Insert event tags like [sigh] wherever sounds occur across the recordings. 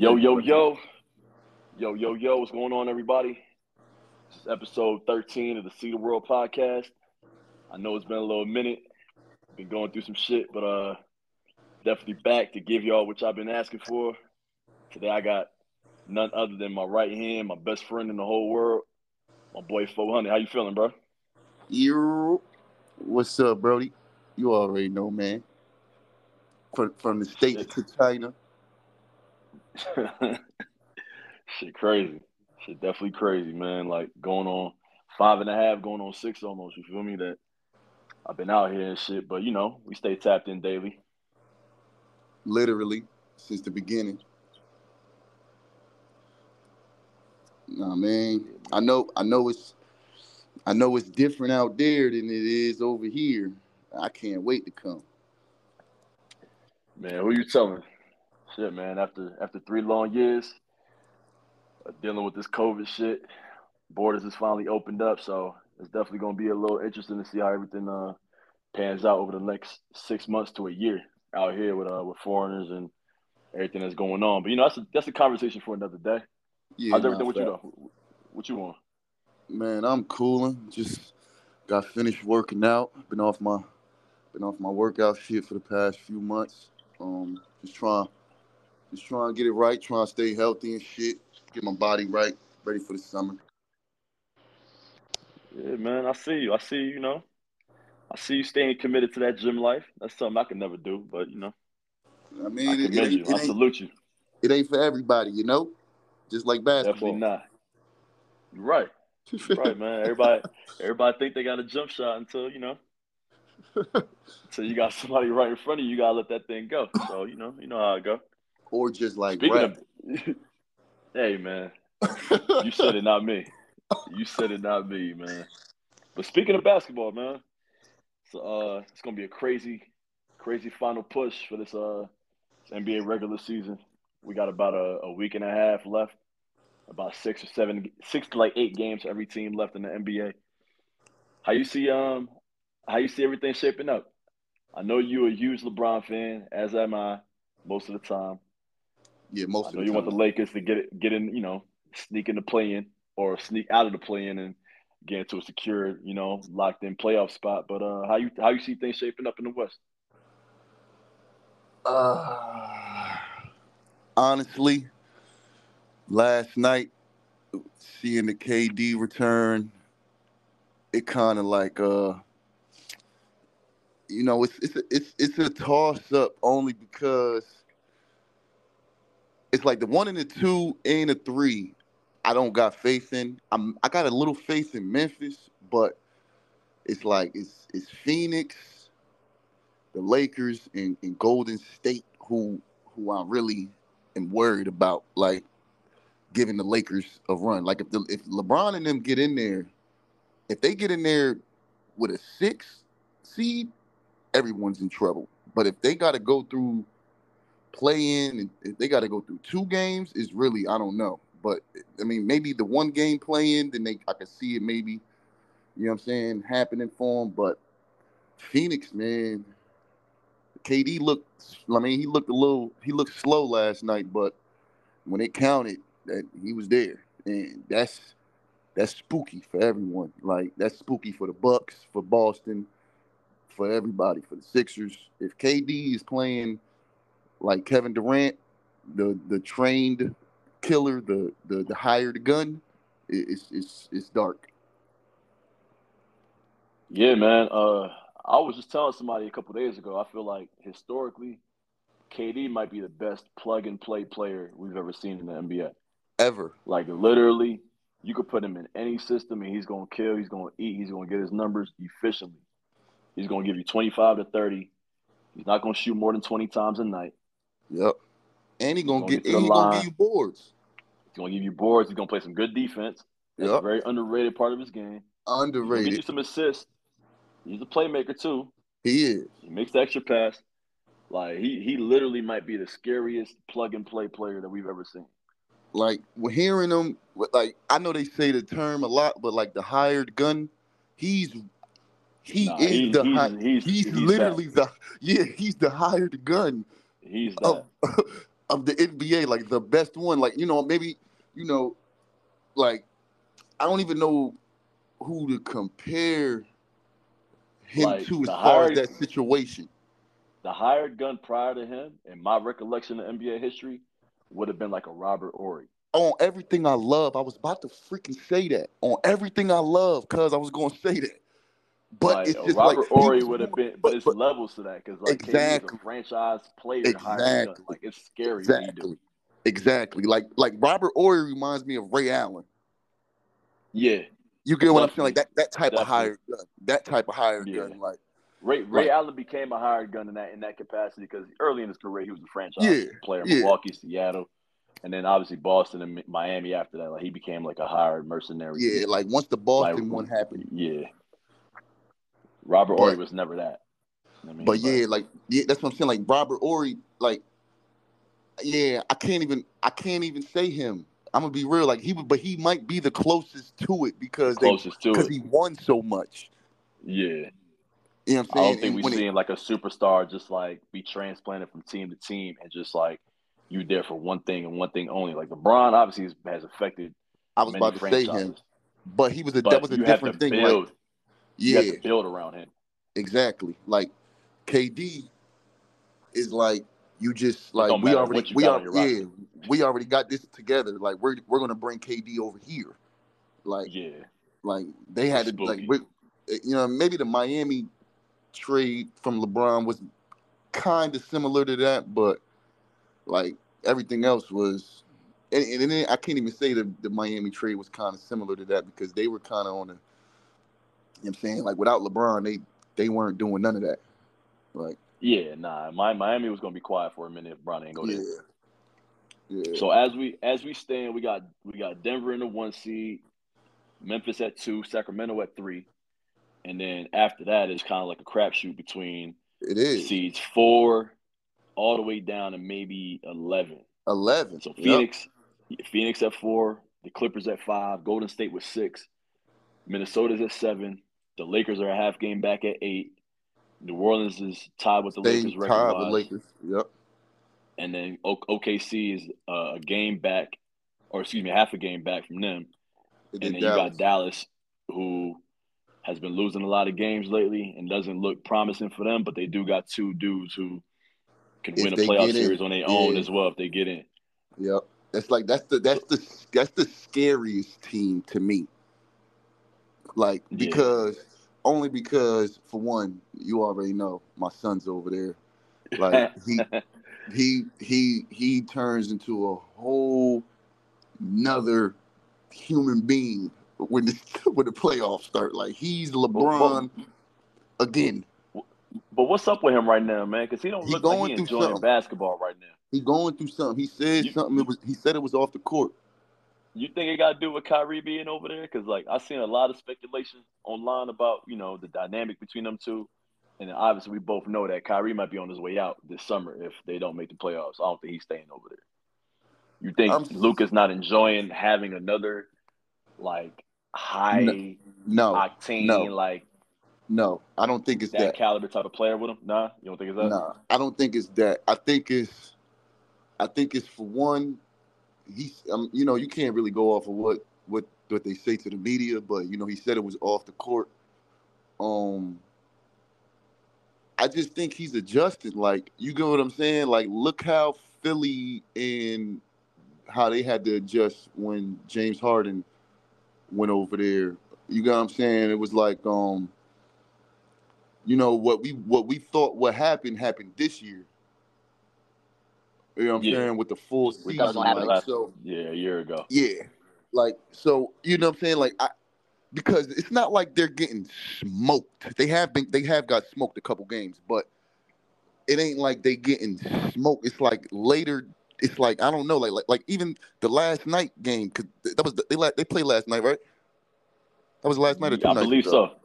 Yo, yo, yo. Yo, yo, yo. What's going on, everybody? This is episode 13 of the See the World podcast. I know it's been a little minute. Been going through some shit, but uh definitely back to give y'all what y'all been asking for. Today I got none other than my right hand, my best friend in the whole world, my boy 400. How you feeling, bro? You, what's up, Brody? You already know, man. From from the states Shit. to China. [laughs] shit crazy. Shit definitely crazy, man. Like going on five and a half, going on six almost. You feel me? That I've been out here and shit, but you know, we stay tapped in daily. literally since the beginning. Nah, man. I know. I know it's. I know it's different out there than it is over here. I can't wait to come. Man, who you telling? Shit, man. After after three long years dealing with this COVID shit, borders has finally opened up, so it's definitely gonna be a little interesting to see how everything uh pans out over the next six months to a year out here with uh with foreigners and everything that's going on. But you know, that's a that's a conversation for another day. Yeah, How's nah, everything with you though? What you want? Man, I'm cooling. Just got finished working out. Been off my been off my workout shit for the past few months. Um, just trying just trying to get it right, trying to stay healthy and shit. Get my body right, ready for the summer. Yeah, man, I see you. I see you, you know. I see you staying committed to that gym life. That's something I can never do, but you know, I I mean, it, it, you. ain't, I salute you. it ain't for everybody, you know? Just like basketball. Definitely not. You're right. You're right, man. Everybody [laughs] everybody think they got a jump shot until, you know, [laughs] until you got somebody right in front of you, you gotta let that thing go. So, you know, you know how it go. Or just like Speaking rap. of [laughs] Hey man, [laughs] you said it, not me. You said it, not me, man. But speaking of basketball, man, so uh it's gonna be a crazy, crazy final push for this uh NBA regular season. We got about a, a week and a half left, about six or seven, six to like eight games for every team left in the NBA. How you see um how you see everything shaping up? I know you're a huge LeBron fan, as am I, most of the time. Yeah, most of know you want the Lakers to get it, get in, you know, sneak in the play in or sneak out of the play in and get into a secure, you know, locked in playoff spot. But uh, how you how you see things shaping up in the West? Uh, honestly, last night seeing the KD return, it kind of like uh, you know, it's it's a, it's it's a toss up only because it's like the one and the two and the three. I don't got faith in. I'm I got a little faith in Memphis, but it's like it's it's Phoenix, the Lakers, and, and Golden State who who I really am worried about, like giving the Lakers a run. Like if the, if LeBron and them get in there, if they get in there with a six seed, everyone's in trouble. But if they got to go through play in and they got to go through two games, is really I don't know. But I mean, maybe the one game play in, then they I could see it maybe, you know what I'm saying, happening for them. But Phoenix, man, KD looked. I mean, he looked a little. He looked slow last night, but when it counted, that he was there, and that's that's spooky for everyone. Like that's spooky for the Bucks, for Boston, for everybody, for the Sixers. If KD is playing like Kevin Durant, the the trained killer, the the the hired gun, it's it's it's dark. Yeah, man. Uh, I was just telling somebody a couple days ago. I feel like historically, KD might be the best plug and play player we've ever seen in the NBA. Ever. Like literally, you could put him in any system and he's gonna kill. He's gonna eat. He's gonna get his numbers efficiently. He's gonna give you twenty five to thirty. He's not gonna shoot more than twenty times a night. Yep. And he gonna gonna get get and he gonna give you boards. He's gonna give you boards. He's gonna play some good defense. That's a Yep. very underrated part of his game. He's gonna get you some assists. He's a playmaker too. He is. He makes the extra pass. Like he he literally might be the scariest plug and play player that we've ever seen. Like we're hearing him. Like I know they say the term a lot, but like the hired gun, he's he Nah, is he- the he's- hi- he's- he's, he's literally the yeah he's the hired gun He's that. of [laughs] of the NBA, like the best one. Like you know, maybe you know, like I don't even know who to compare him Like, to as far hired- as that situation. The hired gun prior to him, in my recollection of NBA history, would have been like a Robert Horry. On everything I love, I was about to freaking say that. On everything I love, cause I was going to say that. But like, it's uh, just Robert like Horry would have been, but, but- it's but- levels to that because like Exactly. a franchise player. Exactly. Like it's scary what he do. Exactly. Exactly. Like like Robert Horry reminds me of Ray Allen. Yeah, You get what I'm saying? Like that that type of Definitely. hired gun. That type of hired Yeah. gun. Like Ray Ray Right. Allen became a hired gun in that in that capacity because early in his career he was a franchise Yeah, player, yeah. Milwaukee, Seattle, and then obviously Boston and Miami after that. Like he became like a hired mercenary. yeah, like once the Boston Like, one happened. Yeah. Robert But- Horry was never that. I mean, But yeah, like yeah, that's what I'm saying. Like Robert Horry, like yeah, I can't even I can't even say him. I'm gonna be real. Like he but he might be the closest to it because they closest to because it. he won so much. Yeah. You know what I I'm saying? I don't think we've when it- seen like a superstar just like be transplanted from team to team and just like you there for one thing and one thing only. Like LeBron obviously has, affected I was about to say him, but he was a but that was a you have to different thing. build. Like you yeah, have to build around him. exactly. Like KD is like you just like we already we are yeah we already got this together. Like we're we're gonna bring KD over here. Like Yeah. like they had to like Spooky. we, you know maybe the Miami trade from LeBron was kind of similar to that, but like everything else was. And, and then I can't even say the, the Miami trade was kind of similar to that because they were kind of on the. You know what I'm saying? Like without LeBron, they they weren't doing none of that. Like Yeah, nah. My Miami was gonna be quiet for a minute if Bron ain't go yeah, there. yeah. So as we as we stand, we got we got Denver in the one seed, Memphis at two, Sacramento at three, and then after that it's kind of like a crapshoot between it is seeds four all the way down to maybe eleven. eleven. So Yep. Phoenix, Phoenix at four, the Clippers at five, Golden State with six, Minnesota's at seven, the Lakers are a half game back at eight, New Orleans is tied with the They Lakers tied with wise, Lakers. Yep. and then OKC is uh, a game back, or excuse me, half a game back from them, And then then you got Dallas. Dallas, who has been losing a lot of games lately and doesn't look promising for them, but they do got two dudes who can If win a playoff get in, series on their own yeah. as well if they get in. Yep. That's like that's the that's the that's the scariest team to me. Like Yeah. because only because for one, you already know my son's over there. Like [laughs] he he he he turns into a whole nother human being when the [laughs] when the playoffs start. Like he's LeBron again. But what's up with him right now, man? Because he don't He look like going he through enjoying something. basketball right now. He going through something. He said You- something. It was he said it was off the court. You think it got to do with Kyrie being over there? Because like I seen a lot of speculation online about you know the dynamic between them two, and obviously we both know that Kyrie might be on his way out this summer if they don't make the playoffs. I don't think he's staying over there. You think I'm- Luka's not enjoying having another like high No, octane no. like no, I don't think it's that, that. caliber type of player with him? Nah, you don't think it's that? Nah, I don't think it's that. I think it's, I think it's for one, he's, um, you know, you can't really go off of what what what they say to the media, but you know, he said it was off the court. Um, I just think he's adjusted. Like, you get what I'm saying? Like, look how Philly and how they had to adjust when James Harden went over there. You got what I'm saying? It was like, um, you know what we what we thought what happened happened this year. You know what I'm Yeah. saying with the full season. thought it was gonna happen like, last so yeah, a year ago. yeah, like so you know what I'm saying like I because it's not like they're getting smoked. They have been they have got smoked a couple games, but it ain't like they getting smoked. It's like later. It's like I don't know, like like, like even the last night game. Cause that was the, they la- they played last night, right? That was last night or two I nights believe ago? so.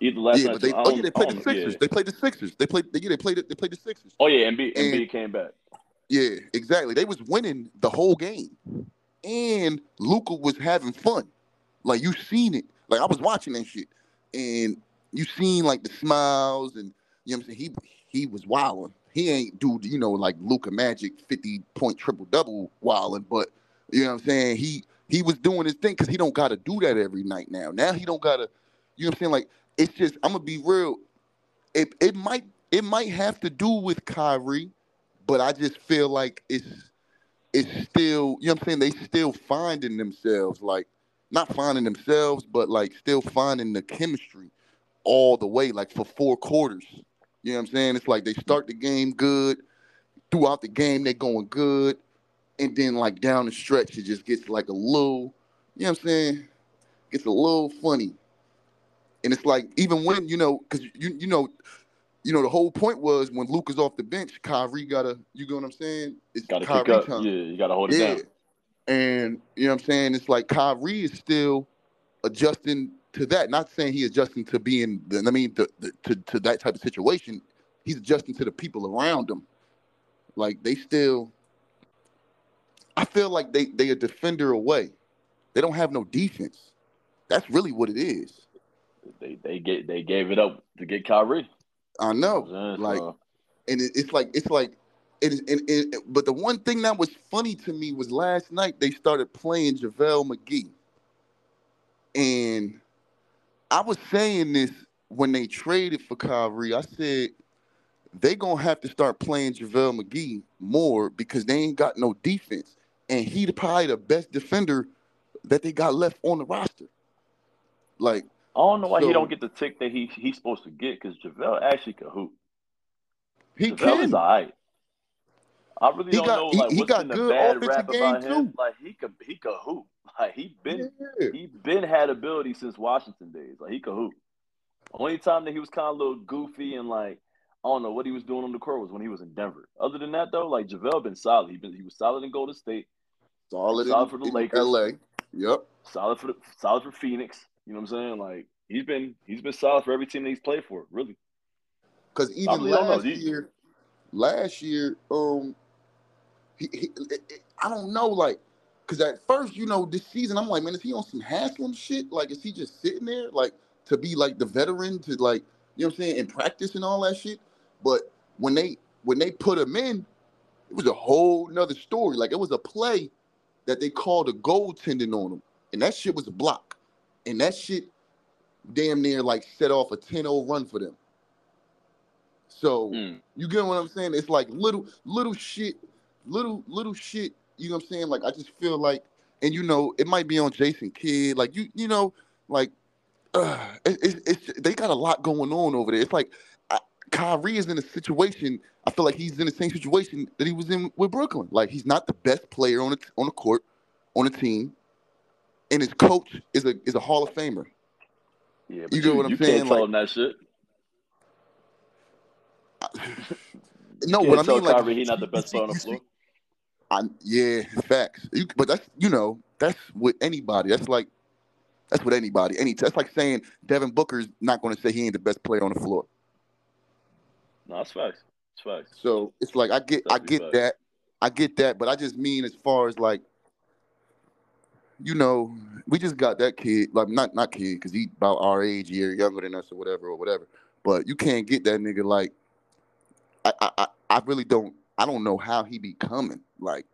Either last yeah, night. but they oh yeah they played the Sixers. yeah. They played the Sixers. They played yeah they played it. They played the Sixers. Oh yeah, Embiid, And- Embiid came back. Yeah, exactly. They was winning the whole game, and Luka was having fun. Like you seen it. Like I was watching that shit, and you seen like the smiles, and you know what I'm saying. He he was wilding. he ain't do you know like Luka Magic fifty point triple double wilding, but you know what I'm saying. He he was doing his thing because he don't got to do that every night now. Now he don't got to, you know what I'm saying. Like it's just I'm gonna be real. It it might it might have to do with Kyrie, but I just feel like it's it's still you know what I'm saying. They still finding themselves like not finding themselves, but like still finding the chemistry all the way, like for four quarters. You know what I'm saying? It's like they start the game good, throughout the game they're going good, and then like down the stretch it just gets like a little, you know what I'm saying? Gets a little funny. And it's like even when, you know, because you you know, you know, the whole point was when Luke is off the bench, Kyrie gotta, you know what I'm saying? It's gotta Kyrie up. Time. Yeah, you gotta hold it yeah. down. And you know what I'm saying? It's like Kyrie is still adjusting to that. Not saying he adjusting to being, I mean, the, the, to to that type of situation. He's adjusting to the people around him. Like they still, I feel like they they a defender away. They don't have no defense. That's really what it is. They they get they gave it up to get Kyrie. I know, yeah, like, and it, it's like it's like it is. And, and, but the one thing that was funny to me was last night they started playing JaVale McGee, and I was saying this when they traded for Kyrie. I said they gonna have to start playing JaVale McGee more because they ain't got no defense, and he probably the best defender that they got left on the roster. Like I don't know why so, he don't get the tick that he he's supposed to get because JaVale actually can hoop. He JaVale can. is all right. I really he don't got, know like he, he what's in the bad rap about too. him. Like he could he could hoop. Like he been yeah. he been had ability since Washington days. Like he could hoop. Only time that he was kind of a little goofy and like I don't know what he was doing on the court was when he was in Denver. Other than that though, like JaVale been solid. He been he was solid in Golden State. Solid, solid in, for the Lakers. LA. Yep. Solid for the, solid for Phoenix. You know what I'm saying? Like he's been he's been solid for every team that he's played for, really. Because even last year, last year, um, he, he, I don't know, like, because at first, you know, this season, I'm like, man, is he on some Haslem shit? Like, is he just sitting there, like, to be like the veteran to like, you know what I'm saying, in practice and all that shit? But when they when they put him in, it was a whole nother story. Like, it was a play that they called a goaltending on him, and that shit was a block, and that shit damn near like set off a 10-0 run for them. So mm. you get what I'm saying? It's like little little shit, little little shit. You know what I'm saying? Like I just feel like, and you know, it might be on Jason Kidd. Like you you know, like uh, it, it, it's they got a lot going on over there. It's like I, Kyrie is in a situation. I feel like he's in the same situation that he was in with Brooklyn. Like he's not the best player on the on the court, on the team, and his coach is a is a Hall of Famer. Yeah, you, get what I'm saying? Can't tell like, him that shit. [laughs] no, what I mean, like, Kyrie, he's not the best player on the floor. I, yeah, facts. You, but that's you know that's with anybody. That's like that's with anybody. Any that's like saying Devin Booker's not going to say he ain't the best player on the floor. No, that's facts. It's facts. So it's like I get I get facts. that. I get that, but I just mean as far as like you know, we just got that kid, like not not kid, because he about our age, year younger than us or whatever or whatever. But you can't get that nigga like I I I really don't I don't know how he be coming. Like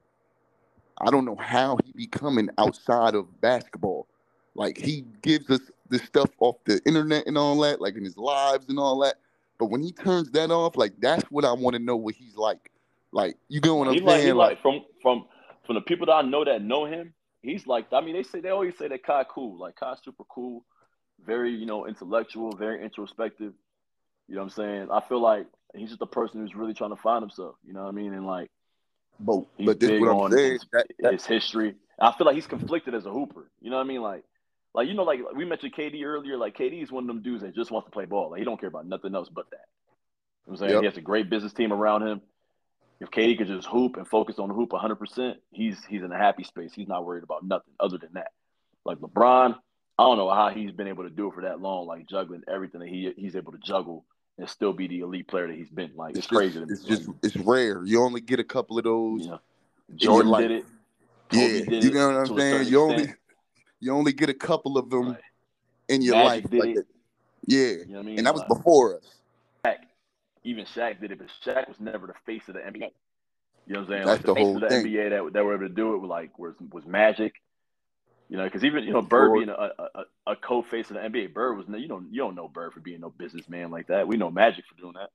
I don't know how he be coming outside of basketball. Like he gives us this stuff off the internet and all that, like in his lives and all that. But when he turns that off, like that's what I want to know what he's like. Like you get what I'm saying? Like, like from from from the people that I know that know him, he's like I mean they say they always say that Kai cool, like Kai super cool, very you know intellectual, very introspective. You know what I'm saying? I feel like he's just a person who's really trying to find himself. You know what I mean? And like, but but this what I'm saying, his, that, that, his history. I feel like he's conflicted as a hooper. You know what I mean? Like, like you know, like we mentioned KD earlier. Like KD is one of them dudes that just wants to play ball. Like he don't care about nothing else but that. You know I'm saying yep. he has a great business team around him if KD could just hoop and focus on the hoop 100%, he's he's in a happy space. He's not worried about nothing other than that. Like LeBron, I don't know how he's been able to do it for that long, like juggling everything that he he's able to juggle and still be the elite player that he's been. Like it's, it's crazy. Just, it's just it's rare. You only get a couple of those. Yeah. Jordan did it. Kobe yeah, did you know what I'm saying. You only you only get a couple of them right. in your Magic life. Like yeah, you know I mean? and that was like, before us. Even Shaq did it, but Shaq was never the face of the NBA. You know what I'm saying? That's like the face whole of the thing. NBA that that were able to do it was like was was Magic. You know, because even you know Bird being a, a, a- co-face of the NBA, Bird was no- you don't you don't know Bird for being no businessman like that. We know Magic for doing that.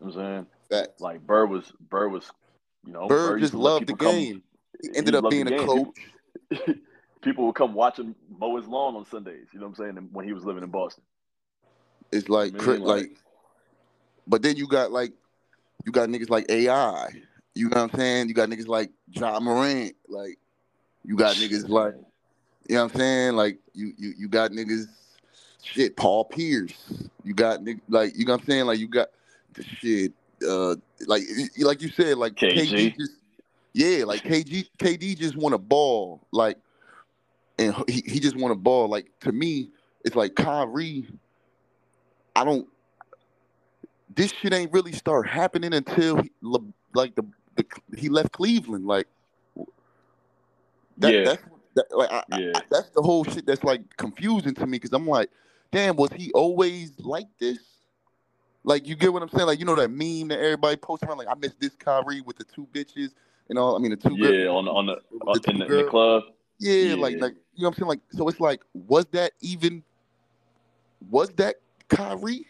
You know what I'm saying? Facts. Like Bird was Bird was you know Bird used just loved the people come- game. He he ended up being a game. coach. People, [laughs] people would come watch him mow his lawn on Sundays. You know what I'm saying? When he was living in Boston. It's like, I mean, cri- like, but then you got like, you got niggas like AI. You know what I'm saying? You got niggas like Ja Morant. Like, you got niggas like, you know what I'm saying? Like, you you you got niggas, shit, Paul Pierce. You got nigg- like, you know what I'm saying? Like, you got the shit, uh, like like you said, like KG. just, yeah, like KG KD just want a ball, like, and he he just want a ball. Like to me, it's like Kyrie. I don't. This shit ain't really start happening until he, like the, the he left Cleveland. Like that, Yeah. that's that, like I, Yeah. I- that's the whole shit that's like confusing to me because I'm like, damn, was he always like this? Like you get what I'm saying? Like you know that meme that everybody posts around, like I miss this Kyrie with the two bitches and all. I mean the two Yeah, girls, on on the the in the, in the club. Yeah, like like you know what I'm saying? Like so it's like, was that even was that Kyrie?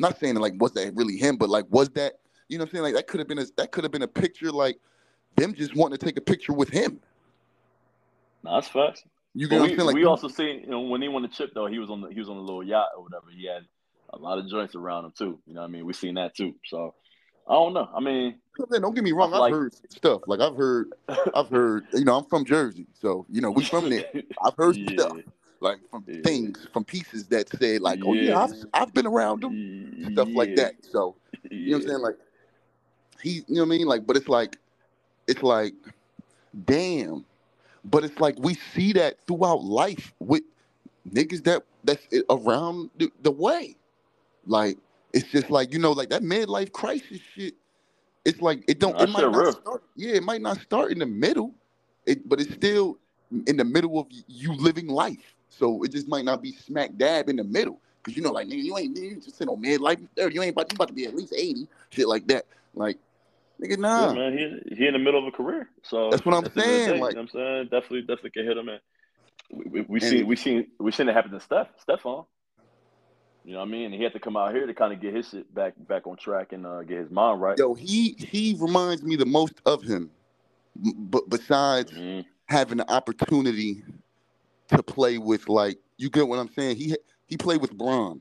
Not saying like was that really him, but like was that you know what I'm saying? Like that could have been a that could have been a picture like them just wanting to take a picture with him. No, that's facts. You get But what we? Like we also seen you know when he won the chip though he was on the he was on a little yacht or whatever he had a lot of joints around him too you know what I mean we seen that too so I don't know I mean don't get me wrong, I've like- heard stuff. Like I've heard I've heard you know, I'm from Jersey, so you know, we from there. [laughs] I've heard yeah stuff. Like from Yeah. things, from pieces that said like, oh yeah. I've I've been around them, stuff like that. So [laughs] You know what I'm saying? Like he, you know what I mean? Like, but it's like, it's like, damn. But it's like we see that throughout life with niggas that that's around the, the way. Like it's just like you know, like that midlife crisis shit. It's like it don't. It might not real. start. Yeah, it might not start in the middle. It, but it's still in the middle of you living life. So it just might not be smack dab in the middle. Cause you know, like nigga, you ain't you just on midlife thirty. You ain't about you about to be at least eighty, shit like that. Like, nigga, nah. Yeah, man, he he in the middle of a career, so That's what I'm at the end of the saying, like- you know what I'm saying definitely, definitely can hit him. And we, we, we seen we seen we seen it happen to Steph Stephon. You know what I mean? And he had to come out here to kind of get his shit back back on track and uh, get his mind right. Yo, he he reminds me the most of him. But besides Mhm. having the opportunity to play with, like, you get what I'm saying? He he played with Bron,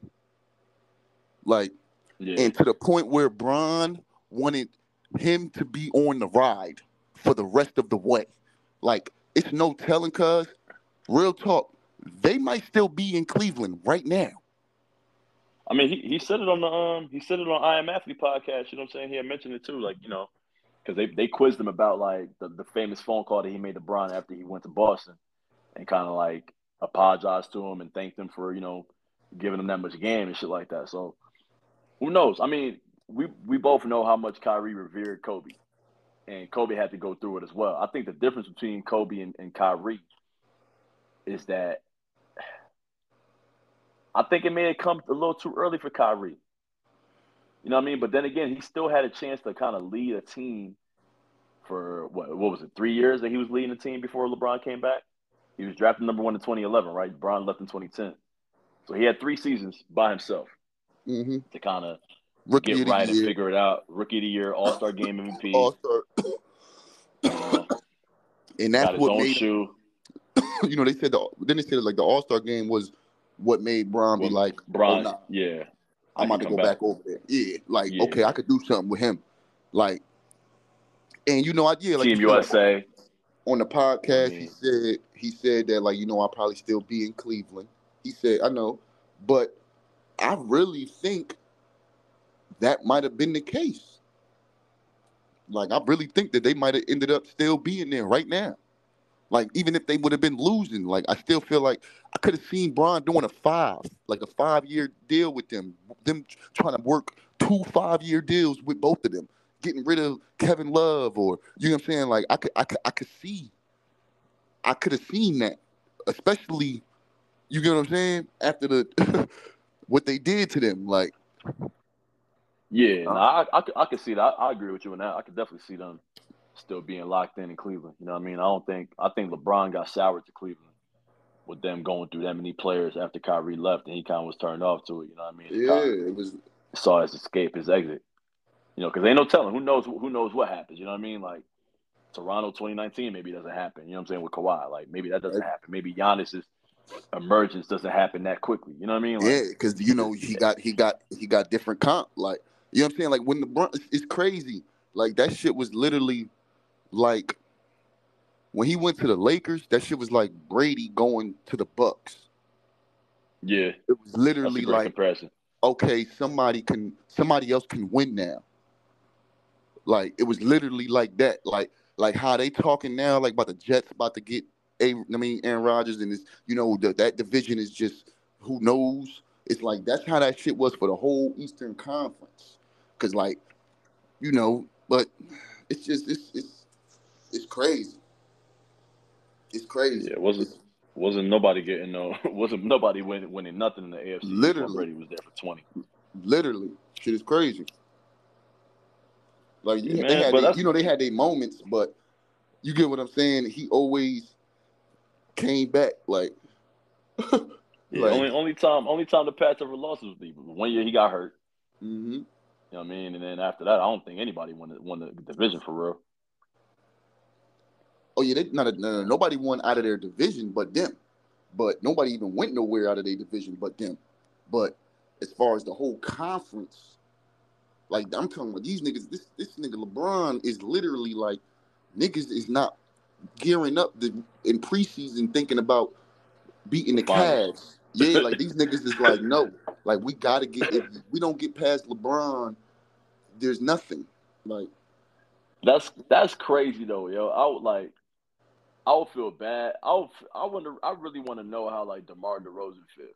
like, Yeah, and to the point where Bron wanted him to be on the ride for the rest of the way. Like, it's no telling, cuz real talk, they might still be in Cleveland right now. I mean, he, he said it on the um he said it on I Am Athlete podcast. You know what I'm saying? He had mentioned it too, like you know, because they they quizzed him about like the, the famous phone call that he made to Brian after he went to Boston, and kind of like apologized to him and thanked him for you know giving him that much game and shit like that. So who knows? I mean, we we both know how much Kyrie revered Kobe, and Kobe had to go through it as well. I think the difference between Kobe and, and Kyrie is that I think it may have come a little too early for Kyrie. You know what I mean? But then again, he still had a chance to kind of lead a team for what what was it, three years that he was leading the team before LeBron came back? He was drafted number one in 2011, right? LeBron left in 2010. So he had three seasons by himself Mm-hmm. to kind of get right and year, figure it out. Rookie of the year, All Star Game MVP, [coughs] All Star, uh, [coughs] and that's what made shoe. [coughs] you know, they said the then they said like the All Star game was what made Bron be like, Bron, oh, nah, yeah, I'm about to go back. back. over there. Yeah, like Yeah. okay, I could do something with him, like, and you know, I yeah, like Team you said, USA. On the podcast, he said he said that like you know I'll probably still be in Cleveland. He said I know, but I really think that might have been the case. Like I really think that they might have ended up still being there right now. Like even if they would have been losing, like I still feel like I could have seen Bron doing a five, like a five year deal with them, them trying to work two five year deals with both of them, getting rid of Kevin Love or you know what I'm saying. Like I could I could I could see, I could have seen that, especially you get what I'm saying after the [laughs] what they did to them. Like Yeah, uh, no, I, I, I could see that. I, I, agree with you on that. I could definitely see them still being locked in in Cleveland. You know what I mean? I don't think I think LeBron got soured to Cleveland with them going through that many players after Kyrie left, and he kind of was turned off to it. You know what I mean? Yeah, it was saw his escape, his exit. You know, because ain't no telling who knows who knows what happens. You know what I mean? Like Toronto 2019 maybe doesn't happen. You know what I'm saying with Kawhi? Like maybe that doesn't happen. Maybe Giannis's emergence doesn't happen that quickly. You know what I mean? Like, yeah, because you know he got he got he got different comp. Like you know what I'm saying? Like when the Bron- it's crazy. Like that shit was literally like when he went to the Lakers. That shit was like Brady going to the Bucs. Yeah, it was literally like comparison. okay, somebody can somebody else can win now. Like it was literally like that. Like like how they talking now, like about the Jets about to get a I mean Aaron Rodgers and this, you know, the, that division is just who knows. It's like that's how that shit was for the whole Eastern Conference. Cause like, you know, but it's just it's it's it's crazy. It's crazy. Yeah, it wasn't it's, wasn't nobody getting no [laughs] wasn't nobody winning winning nothing in the AFC. Literally, Brady was there for twenty. Literally, shit is crazy. Like yeah, they had, they, you know, they had their moments, but you get what I'm saying. He always came back. Like, [laughs] yeah, like, only only time only time the Pats ever lost was the one year he got hurt. Mm-hmm. You know what I mean? And then after that, I don't think anybody won the, won the division for real. Oh yeah, they, no, no, no, nobody won out of their division but them. But nobody even went nowhere out of their division but them. But as far as the whole conference, like I'm talking about these niggas, this this nigga LeBron is literally like niggas is not gearing up the, in preseason thinking about beating the Cavs. Yeah, like these niggas is like, no, like we gotta get if we don't get past LeBron, there's nothing. Like that's that's crazy though, yo. I would like I would feel bad. I would, I wonder I really want to know how like DeMar DeRozan feel.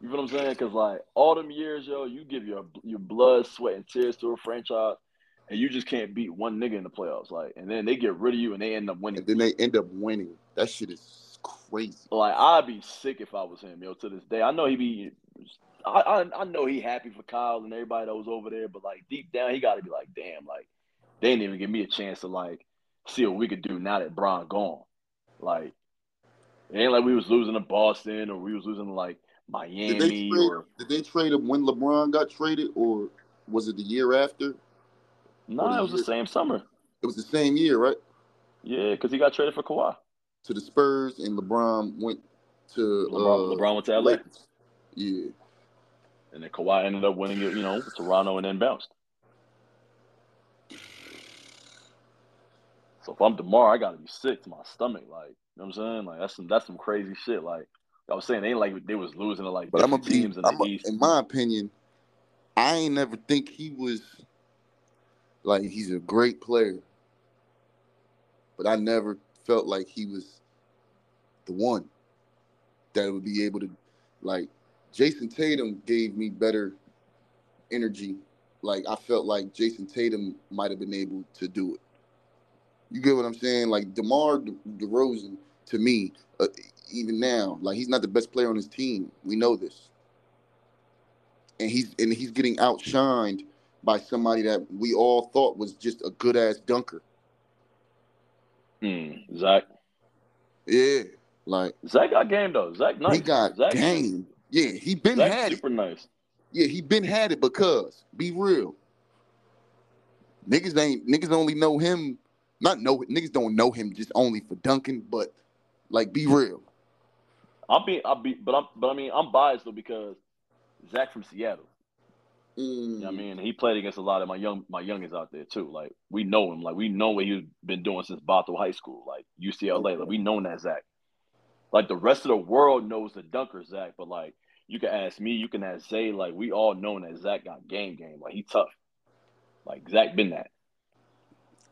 You know what I'm saying? Because like all them years, yo, you give your your blood, sweat, and tears to a franchise, and you just can't beat one nigga in the playoffs. Like, and then they get rid of you, and they end up winning. And then they end up winning. That shit is crazy. Like, I'd be sick if I was him, yo. To this day, I know he be. I, I I know he happy for Kyle and everybody that was over there, but like deep down, he got to be like, damn, like they didn't even give me a chance to like see what we could do now that Bron gone. Like, it ain't like we was losing to Boston or we was losing to like Miami. Did they trade, or, did they trade him when LeBron got traded, or was it the year after? No, nah, it was year? the same summer. It was the same year, right? Yeah, because he got traded for Kawhi. To the Spurs, and LeBron went to LeBron, uh, LeBron went to LA. Lakers. Yeah. And then Kawhi ended up winning it, you know, Toronto and then bounced. So if I'm DeMar, I gotta be sick to my stomach. Like, you know what I'm saying? Like that's some that's some crazy shit. Like I was saying, they like they was losing to like but I'm a teams in the I'm East. A, in my opinion, I ain't never think he was like he's a great player, but I never felt like he was the one that would be able to like Jayson Tatum gave me better energy. Like I felt like Jayson Tatum might have been able to do it. You get what I'm saying? Like DeMar De- DeRozan to me, uh, even now. Like he's not the best player on his team. We know this. And he's and he's getting outshined by somebody that we all thought was just a good ass dunker. Hmm. Zach. Yeah. Like Zach got game though. Zach nice. He got Zach, game. Yeah, he been Zach had super it. nice. Yeah, he been had it because be real. Niggas ain't niggas only know him. Not know niggas don't know him just only for dunking, but like be real. I'll be, I'll be, but I'm, but I mean, I'm biased though because Zach from Seattle. Mm. You know I mean, he played against a lot of my young, my youngest out there too. Like we know him, like we know what he's been doing since Bothell High School, like UCLA. Like we know that Zach. Like the rest of the world knows the dunker Zach, but like you can ask me, you can ask Zay, like we all know that Zach got game game. Like he tough. Like Zach been that.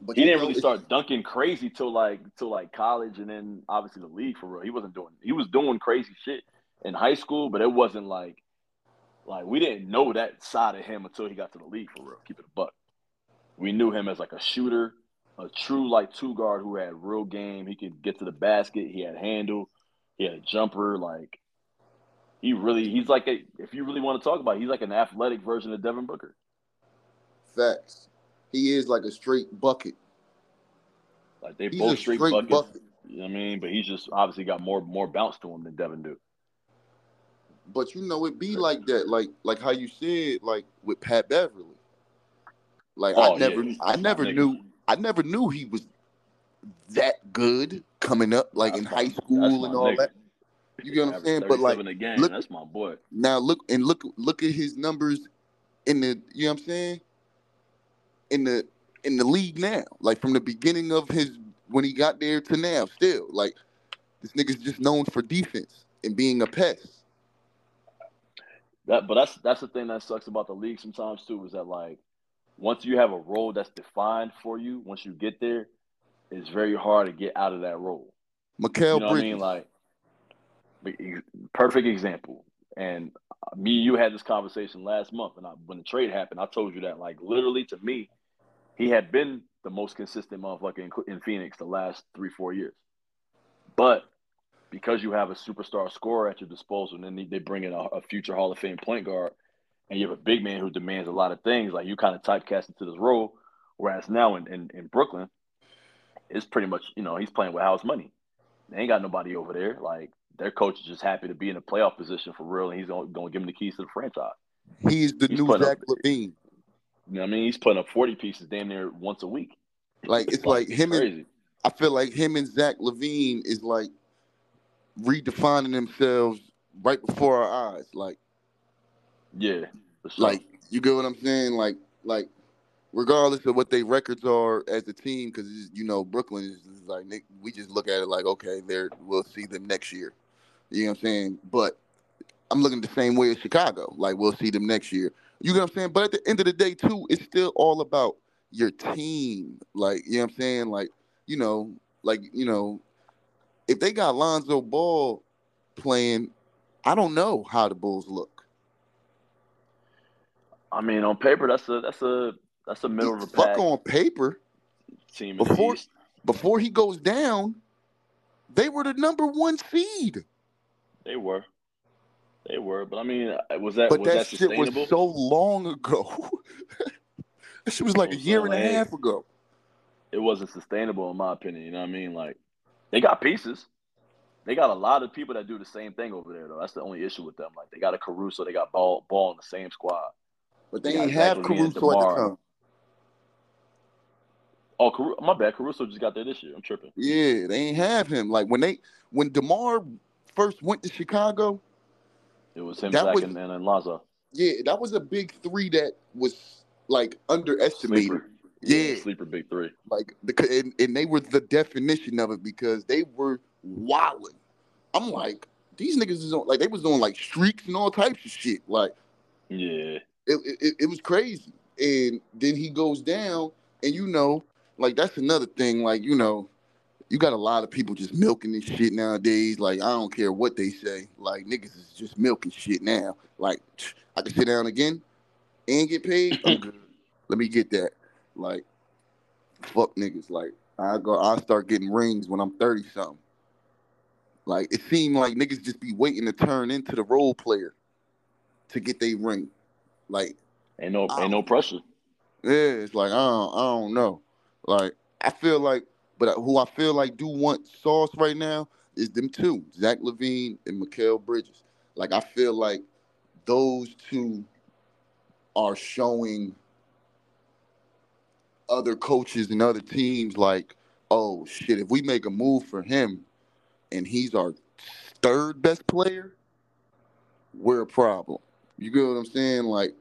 But he didn't know, really start dunking crazy till like till like college and then obviously the league for real. He wasn't doing he was doing crazy shit in high school, but it wasn't like like we didn't know that side of him until he got to the league for real. Keep it a buck. We knew him as like a shooter, a true like two guard who had real game. He could get to the basket. He had handle. He had a jumper. Like he really, he's like a. If you really want to talk about, it, he's like an athletic version of Devin Booker. facts. He is like a straight bucket. Like they He's both straight, straight buckets. bucket. You know what I mean? But he's just obviously got more more bounce to him than Devin do. But you know, it be like that, like like how you said, like with Pat Beverley. Like Oh, I never, he's I never nigga. knew, I never knew he was that good coming up, like That's in my- high school and all nigga. that. You get what I'm saying? But like 37 a game. look- that's my boy. now, look and look, look at his numbers in the, you know what I'm saying? In the in the league now, like from the beginning of his when he got there to now, still like this nigga's just known for defense and being a pest. That, but that's that's the thing that sucks about the league sometimes too is that like once you have a role that's defined for you, once you get there, it's very hard to get out of that role. Mikal you know what I Bridges. mean? Like, perfect example. And uh, me and you had this conversation last month, and I, when the trade happened, I told you that like literally to me, he had been the most consistent motherfucker in, in Phoenix the last three four years. But because you have a superstar scorer at your disposal, and then they- they bring in a, a future Hall of Fame point guard, and you have a big man who demands a lot of things, like you kind of typecast into this role. Whereas now in, in, in Brooklyn, it's pretty much you know he's playing with house money. They ain't got nobody over there. Like their coach is just happy to be in a playoff position for real, and he's gonna, gonna give him the keys to the franchise. He's the He's new Zach up- LaVine. You know what I mean? He's putting up forty pieces damn near once a week. Like it's like him and. I feel like him and Zach LaVine is like redefining themselves right before our eyes. Like yeah, sure. like you get what I'm saying? Like like regardless of what their records are as a team, because you know Brooklyn is, is like Nick, we just look at it like okay, they're we'll see them next year. You know what I'm saying? But I'm looking the same way as Chicago. Like we'll see them next year. You know what I'm saying? But at the end of the day, too, it's still all about your team. Like you know what I'm saying? Like you know, like you know, if they got Lonzo Ball playing, I don't know how the Bulls look. I mean, on paper, that's a that's a that's a middle of the Fuck pack on paper. team. Before- before he goes down, they were the number one seed. They were, they were. But I mean, uh, was that But was that, that, shit was so long ago. [laughs] that shit was like a So, year and a half ago. it wasn't sustainable in my opinion. You know what I mean? Like they got pieces. They got a lot of people that do the same thing over there though. That's the only issue with them. Like they got a Caruso, they got ball ball in the same squad. But they Yeah, ain't have Caruso at the time. Oh, Caru- my bad. Caruso just got there this year. I'm tripping. Yeah, they ain't have him. Like when they when DeMar first went to Chicago, It was him, That Zach, was- and, and, and Lonzo. yeah, that was a big three that was like underestimated. Sleeper. Yeah. sleeper big three. Like the and, and they were the definition of it because they were wilding. I'm like, these niggas is on like they was doing like streaks and all types of shit. Like Yeah, it, it, it was crazy. And then he goes down, and you know, like that's another thing. Like you know, you got a lot of people just milking this shit nowadays. Like I don't care what they say. Like niggas is just milking shit now. Like [tsk] I can sit down again and get paid. I'm [laughs] good. Let me get that. Like fuck niggas. Like I go, I start getting rings when I'm thirty something. Like it seemed like niggas just be waiting to turn into the role player to get their ring. Like ain't no ain't no pressure. yeah, it's like I don't, I don't know. Like I feel like, but uh, who I feel like do want sauce right now is them two, Zach LaVine and Mikal Bridges. Like I feel like those two are showing other coaches and other teams like, oh shit, if we make a move for him and he's our third best player, we're a problem. You get what I'm saying? Like,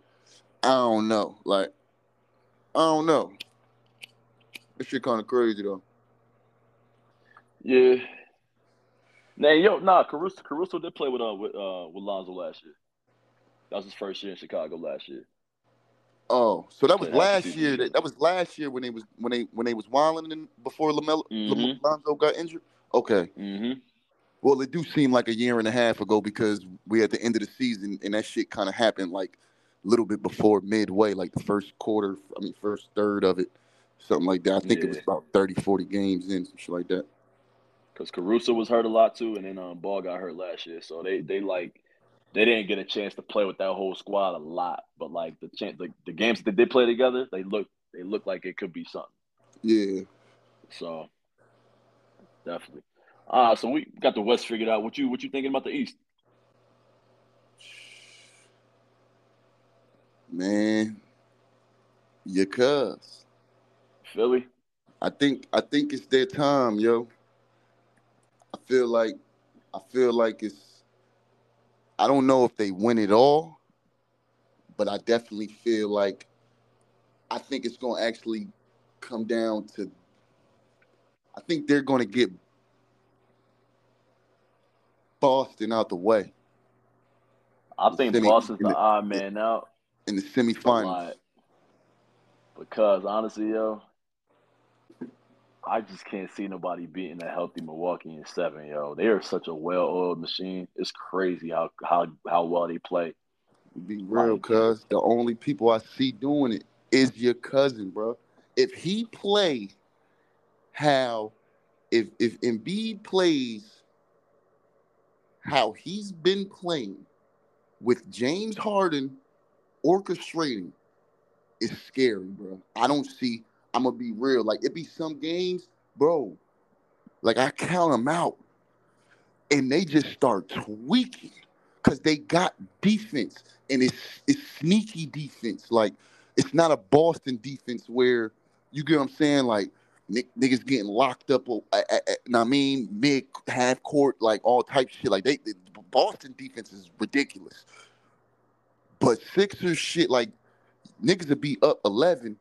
I don't know. Like, I don't know. This shit kind of crazy though. Yeah. Nah, yo, nah. Caruso, Caruso did play with uh with uh with Lonzo last year. That was his first year in Chicago last year. Oh, so that was Yeah, last year. That, that was last year when they was when they when they was wilding in, before Lamelo Mhm. Lonzo got injured. Okay. Mm-hmm. Well, it do seem like a year and a half ago because we at the end of the season and that shit kind of happened like a little bit before midway, like the first quarter, I mean first third of it, something like that. I think it was about 30, 40 games in, some shit like that. Because Caruso was hurt a lot too, and then um Ball got hurt last year. So they they like they didn't get a chance to play with that whole squad a lot. But like the chance, like the games that they did play together, they look they look like it could be something. Yeah. So definitely. Uh so we got the West figured out. What you what you thinking about the East? Man, your cuz. Philly. I think I think it's their time, yo. I feel like I feel like it's I don't know if they win it all, but I definitely feel like I think it's going to actually come down to I think they're going to get Boston out the way. I think Semi- Boston's the the- odd man out. in the semifinals. Because honestly, yo, I just can't see nobody beating a healthy Milwaukee in seven, yo. They are such a well-oiled machine. It's crazy how how how well they play. Be real, cuz the only people I see doing it is your cousin, bro. If he play how, if if Embiid plays how he's been playing with James Harden orchestrating, it's scary, bro. I don't see. I'm gonna be real. Like it be some games, bro. Like I count them out, and they just start tweaking because they got defense, and it's it's sneaky defense. Like it's not a Boston defense where you get what I'm saying. Like ni- niggas getting locked up. uh, know what I mean, mid half court, like all type shit. Like they, they Boston defense is ridiculous. But Sixers shit, like niggas would be up 11,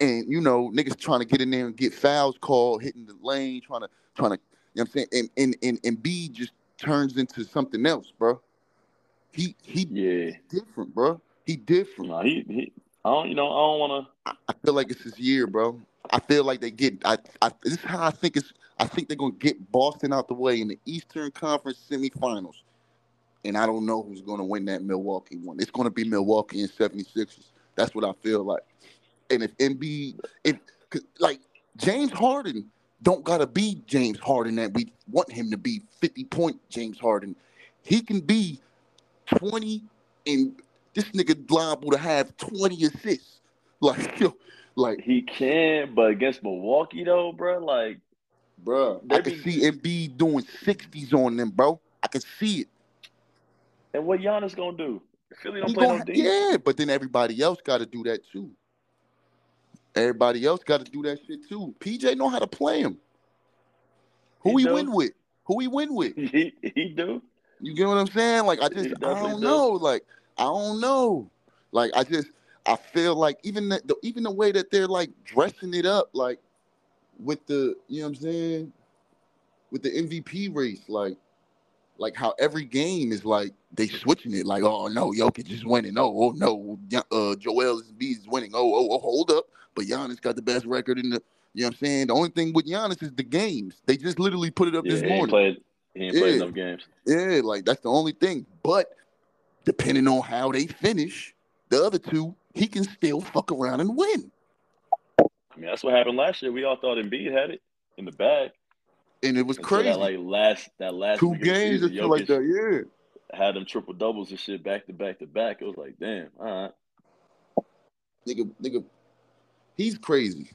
and you know niggas trying to get in there and get fouls called, hitting the lane, trying to trying to. You know what I'm saying? And and and, and B just turns into something else, bro. He he Yeah, different, bro. He different. no, he he. I don't, you know, I don't want to. I feel like it's his year, bro. I feel like they get. I, I this is how I think it's. I think they're gonna get Boston out the way in the Eastern Conference semifinals, and I don't know who's gonna win that Milwaukee one. It's gonna be Milwaukee and 76ers. That's what I feel like. And if Embiid, if like James Harden don't gotta be James Harden that we want him to be 50 point James Harden. He can be 20 and this nigga liable to have 20 assists. [laughs] Like yo, like He can, but against Milwaukee though, bro, like Bruh, They I can be- see Embiid doing 60s on them, bro. I can see it. and what Giannis gonna do? Philly don't He play gonna- no D. yeah, but then everybody else got to do that too. Everybody else got to do that shit too. PJ know how to play him. Who He he, win with? Who he win with? [laughs] He he do. You get what I'm saying? Like I just, I don't know. Like I don't know. Like I just, I feel like even the, the even the way that they're like dressing it up, like with the, you know what I'm saying, with the MVP race, like, like how every game is like they switching it. Like, oh no, Jokic is winning. Oh, oh no, uh, Joel is winning. Oh, oh, oh, hold up, but Giannis got the best record in the. You know what I'm saying? The only thing with Giannis is the games. They just literally put it up Yeah, this he morning. played. He ain't played Yeah. enough games. Yeah, like that's the only thing. But depending on how they finish, the other two, he can still fuck around and win. I mean, that's what happened last year. We all thought Embiid had it in the bag. And it was Until crazy. That like last that last Two games or season, something like that. Yeah. had them triple doubles and shit back to back to back. It was like, damn, all right. Nigga, nigga, he's crazy.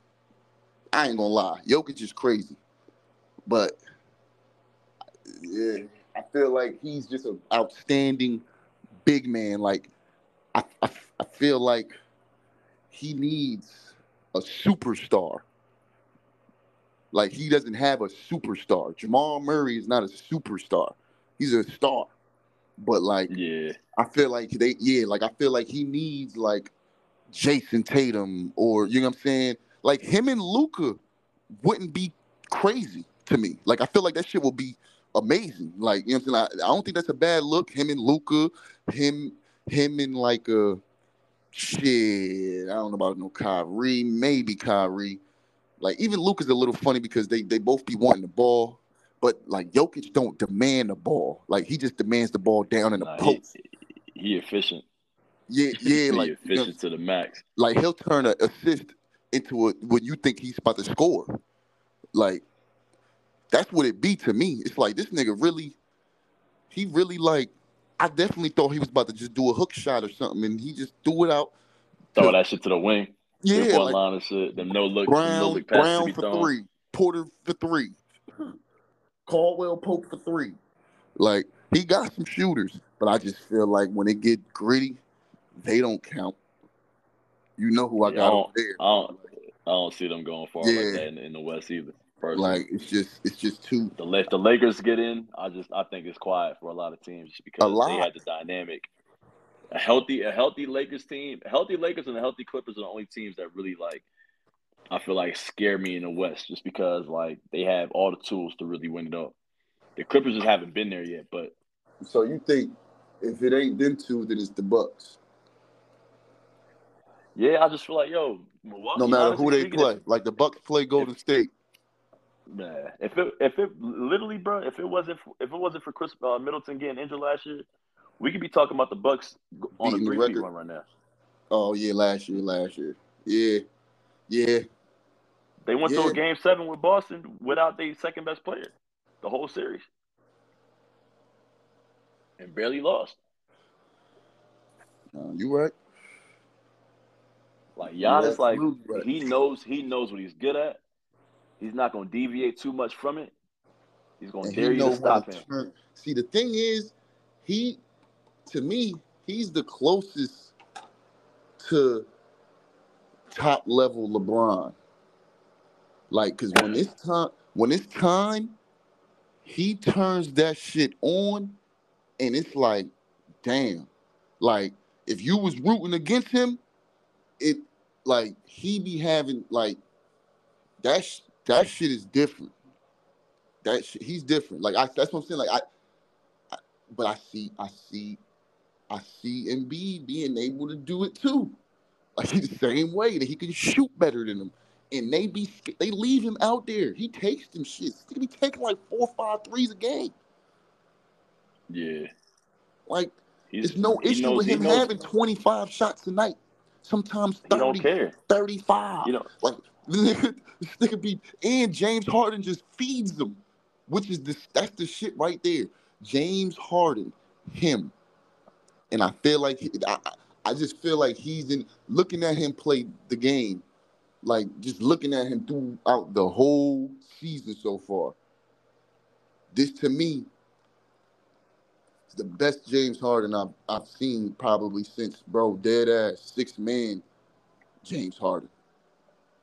I ain't gonna lie. Jokic is crazy. But yeah, I feel like he's just an outstanding big man. Like I, I, I feel like he needs a superstar. Like he doesn't have a superstar. Jamal Murray is not a superstar. He's a star. But like Yeah, I feel like they yeah, like I feel like he needs like Jayson Tatum or you know what I'm saying? Like him and Luka wouldn't be crazy to me. Like I feel like that shit will be amazing. Like, you know what I'm saying? I, I don't think that's a bad look. Him and Luka, him him and like a shit. I don't know about no Kyrie, maybe Kyrie. Like even Luka's a little funny because they they both be wanting the ball. But like Jokic don't demand the ball. Like he just demands the ball down in the nah, post. he, he efficient. Yeah, [laughs] yeah, like efficient to the max. like he'll turn an assist into a when you think he's about to score. Like that's what it be to me. It's like this nigga really, he really like I definitely thought he was about to just do a hook shot or something, and he just threw it out. Throw that shit to the wing. Yeah, one like line of shit. Them no look, Brown, no look Brown for thrown. three, Porter for three, Caldwell Pope for three. Like he got some shooters, but I just feel like when it get gritty, they don't count. You know who I Yeah, got I over there. I don't, I don't see them going far Yeah. like that in, in the West either. Personally. Like it's just it's just too the La- the Lakers get in, I just I think it's quiet for a lot of teams just because they had the dynamic. A healthy a healthy Lakers team, healthy Lakers and the healthy Clippers are the only teams that really like I feel like scare me in the West just because like they have all the tools to really win it up. The Clippers just haven't been there yet, but So you think if it ain't them two, then it's the Bucks. Yeah, I just feel like yo, Milwaukee, No matter who they play, like the Bucks play Golden State. Man, if it if it literally, bro, if it wasn't for, if it wasn't for Chris uh, Middleton getting injured last year, we could be talking about the Bucks on a Beating the three run right now. Oh yeah, last year, last year. Yeah, yeah. They went to a game seven with Boston without their second best player, the whole series, and barely lost. Uh, you right. Like Giannis, like right. he knows he knows what he's good at. He's not going to deviate too much from it. He's going to dare you to stop to him. turn. See, the thing is, he, to me, he's the closest to top level LeBron. Like, cause when it's time, when it's time, he turns that shit on, and it's like, damn. Like, if you was rooting against him, it like he be having like that. Sh- that shit is different. That sh- he's different. Like I, that's what I'm saying. Like I, I, but I see, I see, I see Embiid being able to do it too. Like the same way that he can shoot better than him, and they be they leave him out there. He takes them shits. He be taking like four, five threes a game. Yeah, Like he's there's no issue knows- with him having 25 shots a night. Sometimes He don't care. 35. You know, Like [laughs] this nigga be and James Harden just feeds them, which is the that's the shit right there. James Harden, him, and I feel like he- I, I- just feel like he's in looking at him play the game, like just looking at him throughout the whole season so far. This to me the best James Harden I've I've seen probably since bro dead ass six man James Harden.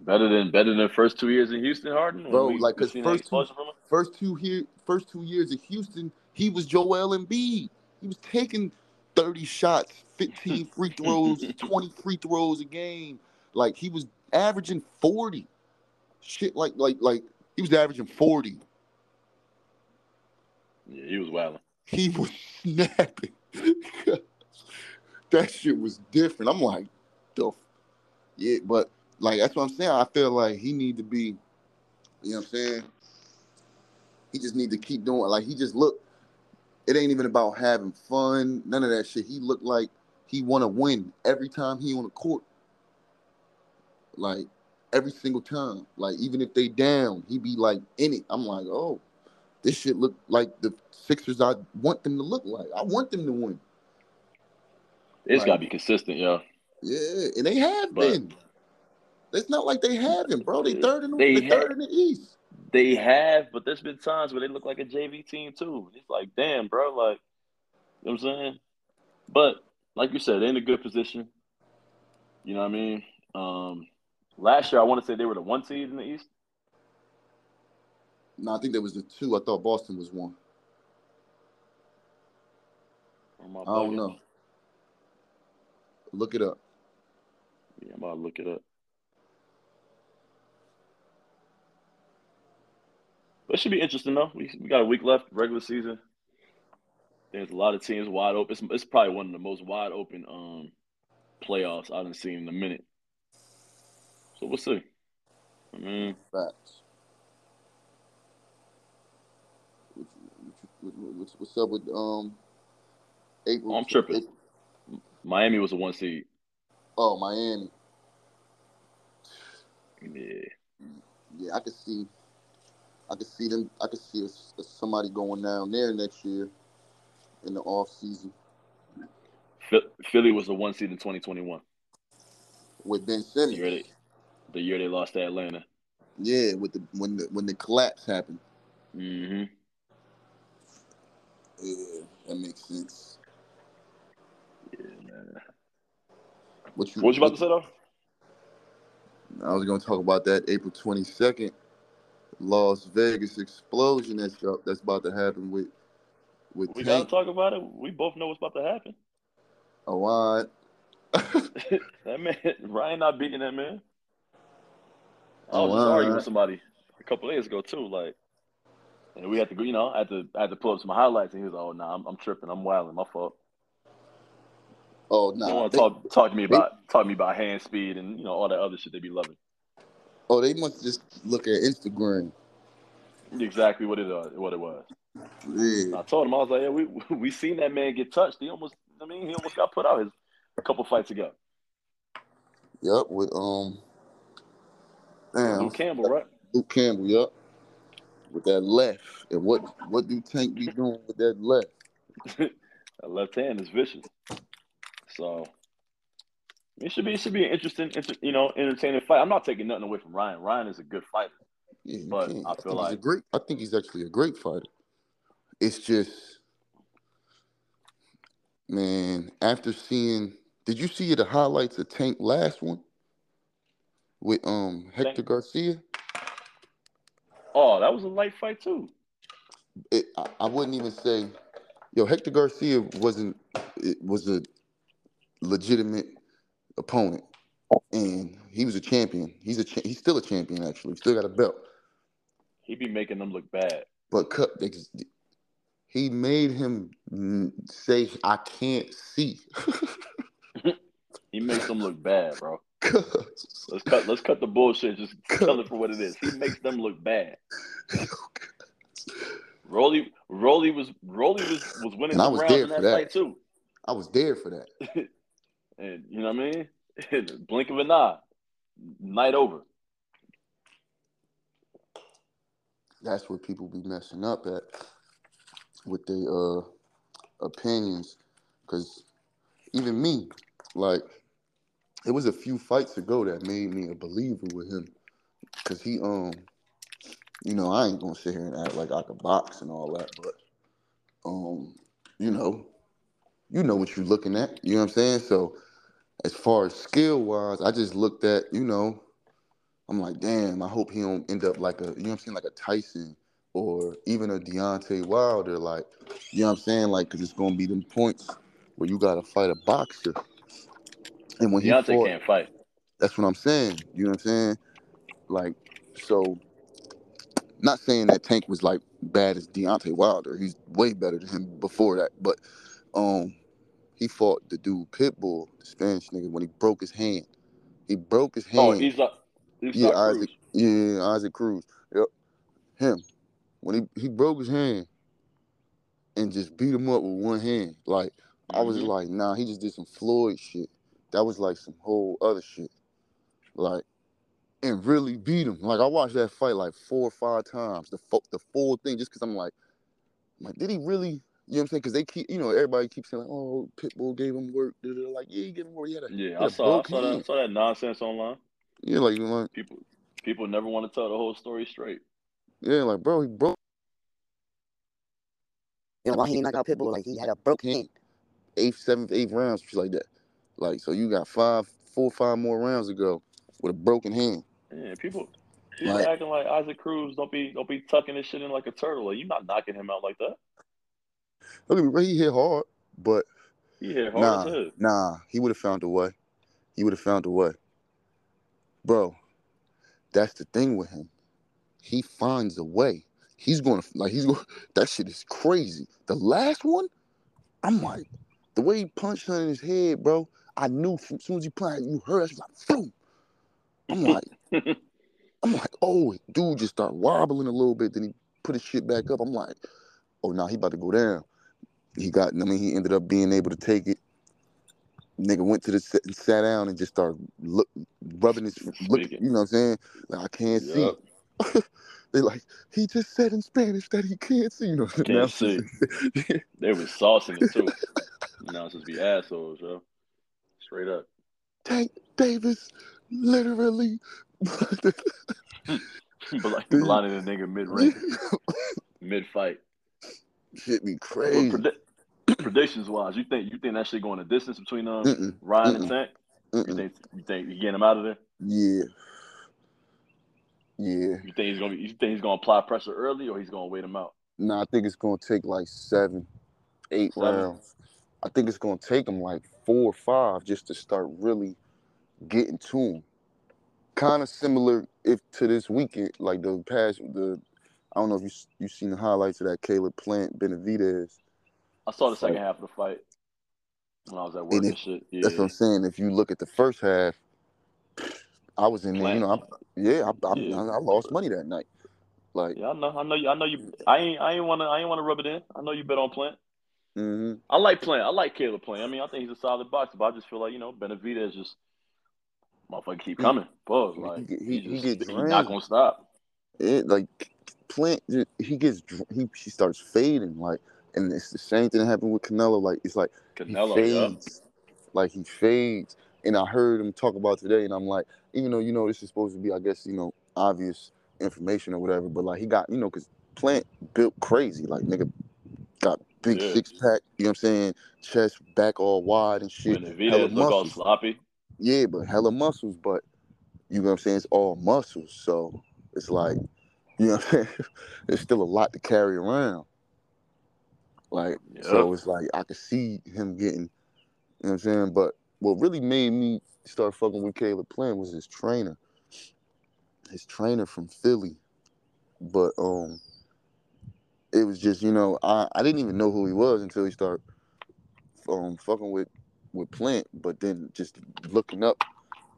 better than better than the first two years in Houston, Harden. Bro, we- like, because first two- first two here, first two years in Houston, he was Joel Embiid. He was taking 30 shots, 15 [laughs] free throws, 20 free throws a game. Like he was averaging 40. Shit like like like he was averaging 40. Yeah, he was wilding. He was snapping. that shit was different. I'm like, the yeah, but like that's what I'm saying. I feel like he need to be, you know what I'm saying? He just need to keep doing like he just look. It ain't even about having fun, none of that shit. He looked like he want to win every time he on the court. Like every single time. Like even if they down, he be like in it. I'm like, oh, this shit look like the Sixers I want them to look like. I want them to win. It's Right. got to be consistent, yo. Yeah, and they have But- been. It's not like they haven't, bro. They third in the, They third in the East. They have, but there's been times where they look like a JV team too. It's like, damn, bro, like, you know what I'm saying? But like you said, they're in a good position. You know what I mean? Um, last year, I want to say they were the one seed in the East. No, I think there was the two. I thought Boston was one. I don't know. Look it up. Yeah, I'm about to look it up. But it should be interesting though. We we got a week left, regular season. There's a lot of teams wide open. It's, it's probably one of the most wide open um playoffs I've seen in a minute. So we'll see. I mean, Facts. What you- what you- what- What's, what's up with um April? I'm tripping. Miami was a one seed. Oh, Miami. Yeah. Yeah, I could see. I could see them. I could see a, somebody going down there next year in the off season. Philly was the one seed in 2021 with Ben the Simmons. year they, the year they lost to Atlanta. Yeah, with the when the when the collapse happened. hmm Yeah, that makes sense. Yeah, man. What you What you about to say though? I was gonna talk about that April twenty second, Las Vegas explosion that's that's about to happen with with We gotta talk about it. We both know what's about to happen. [laughs] A right. that man, Ryan not beating that man. I was just arguing with somebody a couple days ago too, like, and we had to go. You know, I had to I had to pull up some highlights, and he was like, "Oh, nah, I'm, I'm tripping. I'm wilding. My fault." oh They no. want to talk talk to me they- about talk to me about hand speed and you know all that other shit they be loving. oh, they must just look at Instagram. Exactly what it was. What it was. Yeah. I told him I was like, "Yeah, we we seen that man get touched. He almost. I mean, he almost got put out his a couple fights ago. Yep. With um. Damn. Luke Campbell, right? Luke Campbell. Yep. With that left, and what what do Tank be doing with that left? [laughs] That left hand is vicious. So it should be it should be an interesting, inter, you know, entertaining fight. I'm not taking nothing away from Ryan. Ryan is a good fighter. Yeah, But can't. I feel a like- great. I think he's actually a great fighter. It's just, man. After seeing, did you see the highlights of Tank last one with um Hector Tank? Garcia? Oh, that was a light fight too. It, I, I wouldn't even say, yo, Hector Garcia wasn't. It was a legitimate opponent, and he was a champion. He's a cha- he's still a champion actually. He still got a belt. He'd be making them look bad. But he made him say, "I can't see." [laughs] [laughs] He makes them look bad, bro. [laughs] Let's cut let's cut the bullshit. Just tell it for what it is. He makes them look bad. Rolly Rolly was Rolly was was winning And I was there in for that, that. fight too. I was there for that. [laughs] And you know what I mean? [laughs] Blink of an eye. Night over. That's where people be messing up at with their uh, opinions. Because even me, like, it was a few fights ago that made me a believer with him. Because he, um, you know, I ain't gonna sit here and act like I could box and all that, but, um, you know, you know what you're looking at. You know what I'm saying? So, as far as skill wise, I just looked at, you know, I'm like, damn, I hope he don't end up like a, you know what I'm saying, like a Tyson or even a Deontay Wilder, like, you know what I'm saying, like, because it's gonna be them points where you gotta fight a boxer. And when he Deontay fought, can't fight. that's what I'm saying. You know what I'm saying? Like, so, not saying that Tank was like bad as Deontay Wilder. He's way better than him before that. But, um, he fought the dude Pitbull, the Spanish nigga, when he broke his hand. He broke his hand. Oh, he's like he's Yeah, Isaac. Yeah, Isaac Cruz. Yep. Him. When he, he broke his hand and just beat him up with one hand. Like, I was Mhm. like, nah, he just did some Floyd shit. That was like some whole other shit. Like, and really beat him. Like, I watched that fight like four or five times. The fo- the full thing, just because I'm like, I'm like, did he really? You know what I'm saying? Because they keep, you know, everybody keeps saying like, oh, Pitbull gave him work. da, da, da. Like, yeah, he gave him work. He had a, Yeah, had I a saw I broke saw that hand. saw that nonsense online. Yeah, like, you know, like, People people never want to tell the whole story straight. yeah, like, bro, he broke. You know, why he didn't knock out Pitbull? Like, he had a broke hand. Eighth, seventh, eighth rounds, shit like that. Like, so you got five, four, five more rounds to go with a broken hand. Yeah, people people Like- acting like Isaac Cruz don't be don't be tucking this shit in like a turtle. Like, you're not knocking him out like that. Look at me, he hit hard, but He hit hard nah, hell. nah, he would have found a way. He would have found a way. Bro, that's the thing with him. He finds a way. He's gonna like he's going [laughs] that shit is crazy. The last one, I'm like, the way he punched her in his head, bro. I knew from as soon as he punched, you heard it, like. I'm like, [laughs] I'm like, oh, dude just started wobbling a little bit. Then he put his shit back up. I'm like, oh, nah, he about to go down. He got, I mean, he ended up being able to take it. Nigga went to the set and sat down and just started look, rubbing his, look, you know what I'm saying? Like, I can't see. Yup. [laughs] they like, he just said in Spanish that he can't see. You know, Can't see. [laughs] They was saucing it too. Announcers be assholes, yo. Straight up. Tank Davis literally. [laughs] Blinding a nigga mid range, [laughs] mid fight. Shit be crazy. Predi- predictions wise, you think you think that shit going a distance between um Mm-mm, Ryan mm-mm, and Tank? mm-mm. You think you think you getting him out of there? Yeah. Yeah. You think he's gonna be, you think he's gonna apply pressure early or he's gonna wait him out? No, I think it's gonna take like seven, eight Seven? rounds. I think it's gonna take him like four or five just to start really getting to him. Kind of similar if to this weekend, like the past the. I don't know if you you seen the highlights of that Caleb Plant Benavidez. I saw the second half of the fight when I was at work And and, shit. Yeah. That's what I'm saying. If you look at the first half, I was in there. You know, I, yeah, I, I, Yeah. I, I lost money that night. Like, Yeah, I know, I know you I know you I ain't I ain't wanna I ain't wanna rub it in. I know you bet on Plant. Hmm I like Plant. I like Caleb Plant. I mean, I think he's a solid boxer, but I just feel like, you know, Benavidez just motherfucker keep coming. He Like he, he- he just he's not gonna stop. it like Plant, he gets he he starts fading like, and it's the same thing that happened with Canelo. Like it's like Canelo, he yeah. fades, like he fades. And I heard him talk about today, and I'm like, even though you know this is supposed to be, I guess you know, obvious information or whatever, but like he got, you know, because Plant built crazy, like nigga got big Yeah. six pack, you know what I'm saying, chest back all wide and shit, Benavidez look all sloppy. Yeah, but hella muscles, but you know what I'm saying? It's all muscles. So it's like, you know what I'm saying? [laughs] There's still a lot to carry around. Like, so it's like I could see him getting, you know what I'm saying? But what really made me start fucking with Caleb Plant was his trainer. His trainer from Philly. But um it was just, you know, I, I didn't even know who he was until he started um fucking with with Plant, but then just looking up,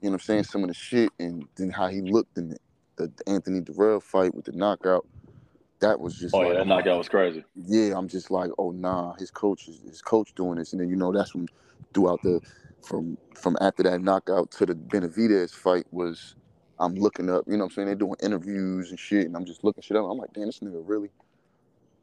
you know what I'm saying, some of the shit and then how he looked in the, the Anthony Dirrell fight with the knockout, that was just Oh like yeah, that knockout was crazy. yeah, I'm just like, oh nah, his coach is his coach doing this, and then you know that's when throughout the from from after that knockout to the Benavidez fight was I'm looking up, you know what I'm saying? They're doing interviews and shit, and I'm just looking shit up. I'm like, damn, this nigga really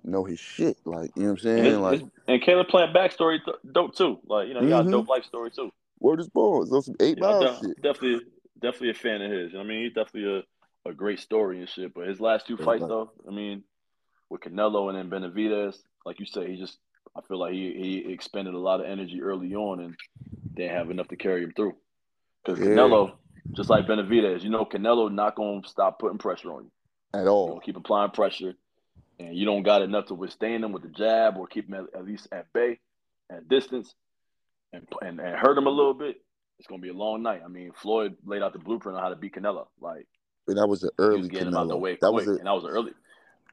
know his shit, like you know what I'm saying? his, Like, and Caleb Plant backstory th- dope too. Like, you know, he got a Mhm. dope life story too. word is born, those some eight You know, mile def- shit. definitely definitely a fan of his. You know I mean, he's definitely a, a great story and shit. But his last two Yeah, fights like- though, I mean, with Canelo and then Benavidez, like you say, he just I feel like he he expended a lot of energy early on and didn't have enough to carry him through. Because Yeah. Canelo, just like Benavidez, you know, Canelo not gonna stop putting pressure on you. At all. keep applying pressure, and you don't got enough to withstand him with the jab or keep him at, at least at bay, at distance, and, and and hurt him a little bit. It's gonna be a long night. I mean, Floyd laid out the blueprint on how to beat Canelo. Like And that was an early getting him out the way That quick, was a and that was early,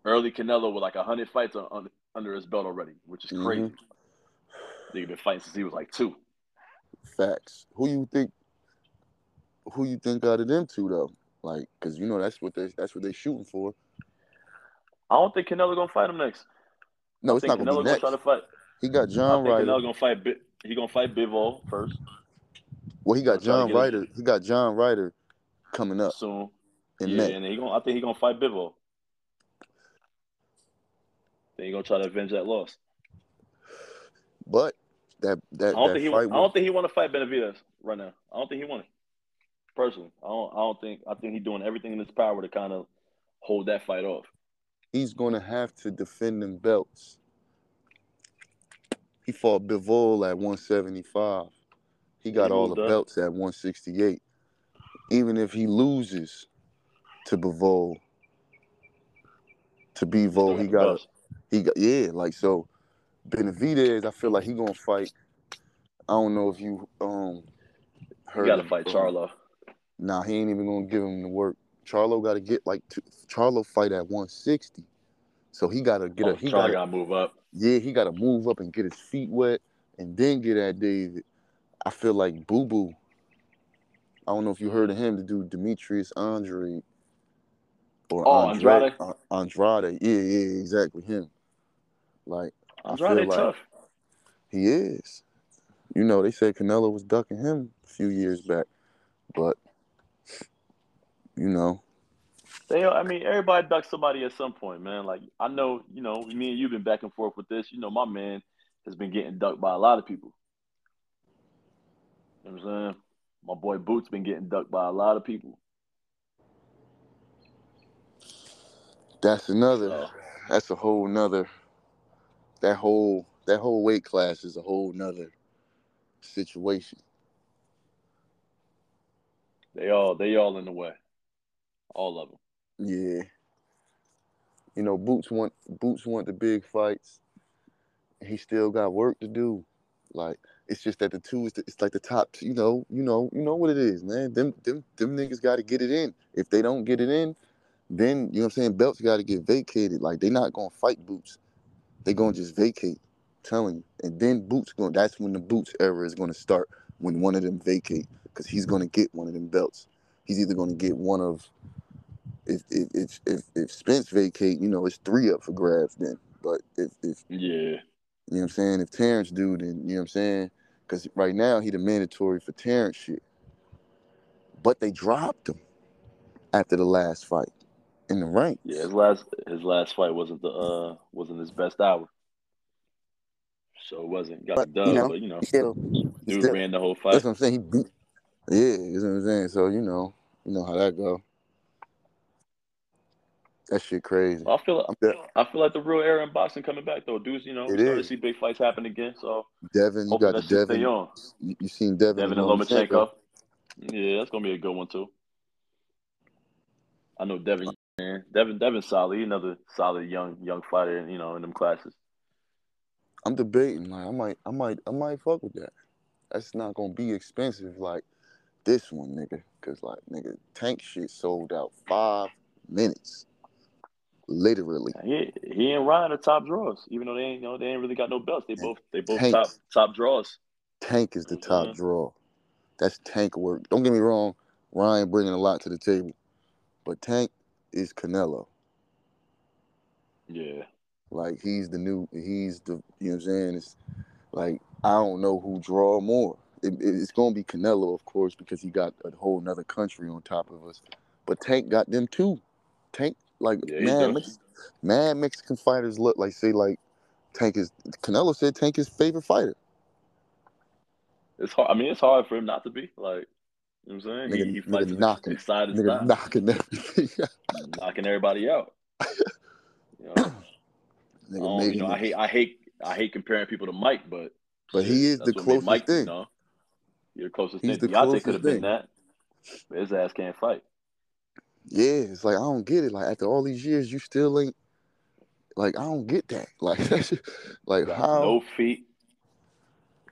early Canelo with like hundred fights on, on, under his belt already, which is Mhm. crazy. Nigga been fighting since he was like two. facts. Who you think? Who you think out of them two though? Like, cause you know that's what they that's what they shooting for. I don't think Canelo gonna fight him next. No, I it's not gonna Canelo be gonna next. try to fight. He got I John Ryder. Canelo gonna fight. He gonna fight Bivol first Well, he got Gonna John Ryder. He got John Ryder coming up soon. in yeah, May. and he gonna. I think he gonna fight Bivol. Then he gonna try to avenge that loss. But that I that don't that think he. I don't think he want to fight Benavidez right now. I don't think he want it. Personally, I don't. I don't think. I think he's doing everything in his power to kind of hold that fight off. He's going to have to defend them belts. He fought Bivol at 175. He got all the up. belts at 168. Even if he loses to Bivol, to Bivol, he got a, he got yeah, like so. Benavidez, I feel like he gonna fight. I don't know if you um He heard. got to of, fight Charlo. Nah, he ain't even gonna give him the work. Charlo got to get like two, Charlo fight at 160, so he got to get Oh, a he Charlo got to move up. yeah he got to move up and get his feet wet and then get at David. I feel like Boo Boo. I don't know if you heard of him, the dude Demetrius Andre or Oh, Andre, Andrade? uh, Andrade. Yeah, yeah, exactly him. Like I feel Andrade like- tough. he is. You know, they said Canelo was ducking him a few years back, but you know, They, I mean, everybody ducks somebody at some point, man. Like I know, you know, me and you've been back and forth with this. You know, my man has been getting ducked by a lot of people. You know what I'm saying? My boy Boots been getting ducked by a lot of people. That's another. So, that's a whole nother. That whole that whole weight class is a whole nother situation. They all they all in the way, all of them. Yeah. You know, Boots want Boots want the big fights. He still got work to do. Like it's just that the two is the, it's like the top. You know, you know, you know what it is, man. Them them them niggas got to get it in. If they don't get it in, then you know what I'm saying. Belts got to get vacated. Like they not gonna fight Boots. They gonna just vacate. telling you. And then Boots going. That's when the Boots era is gonna start. When one of them vacate, because he's gonna get one of them belts. He's either gonna get one of. If if if if, if Spence vacate, you know, it's three up for grabs then. But if if yeah you know what I'm saying? If Terrence do, then you know what I'm saying? Because right now he the mandatory for Terrence shit. But they dropped him after the last fight in the ranks. Yeah, his last his last fight wasn't the uh wasn't his best hour. So it wasn't got but, the dub, you know, but you know, still, dude still, ran the whole fight. That's what I'm saying. He beat. Yeah, you know what I'm saying. So you know, you know how that go. That shit crazy. I feel like, I feel like the real era in boxing coming back though. Dudes, you know, it starting is. to see big fights happen again. So Devin, you got the Devin. You, you seen Devin, Devin and Lomachenko. Yeah, that's gonna be a good one too. I know Devin, man. Devin, Devin, solid. He's another solid young young fighter. You know, in them classes. I'm debating. Like, I might, I might, I might fuck with that. That's not gonna be expensive like this one, nigga. Cause like, nigga, tank shit sold out five minutes. Literally. He he and Ryan are top draws, even though they ain't you know they ain't really got no belts. They both they both Tank, top top draws. Tank is the top mm-hmm. draw. That's Tank work. Don't get me wrong, Ryan bringing a lot to the table, but Tank is Canelo. Yeah. Like he's the new he's the you know what I'm saying? It's like I don't know who draw more. It, it's gonna be Canelo, of course, because he got a whole nother country on top of us. But Tank got them too. Tank like yeah, man, Mex- man, Mexican fighters look like say like Tank is Canelo said Tank is favorite fighter. It's hard. I mean, it's hard for him not to be like. You know what I'm saying? Nigga, he, he fights knocking, excited nigga knocking everything, knocking everybody out. [laughs] You know, [clears throat] nigga, you know I hate, I hate, I hate comparing people to Mike, but but he is the closest Mike, thing. You know, you're closest He's thing. Deontay could have been that, but his ass can't fight. Yeah, it's like I don't get it. Like after all these years, you still ain't like I don't get that. [laughs] Like that's like how no feet,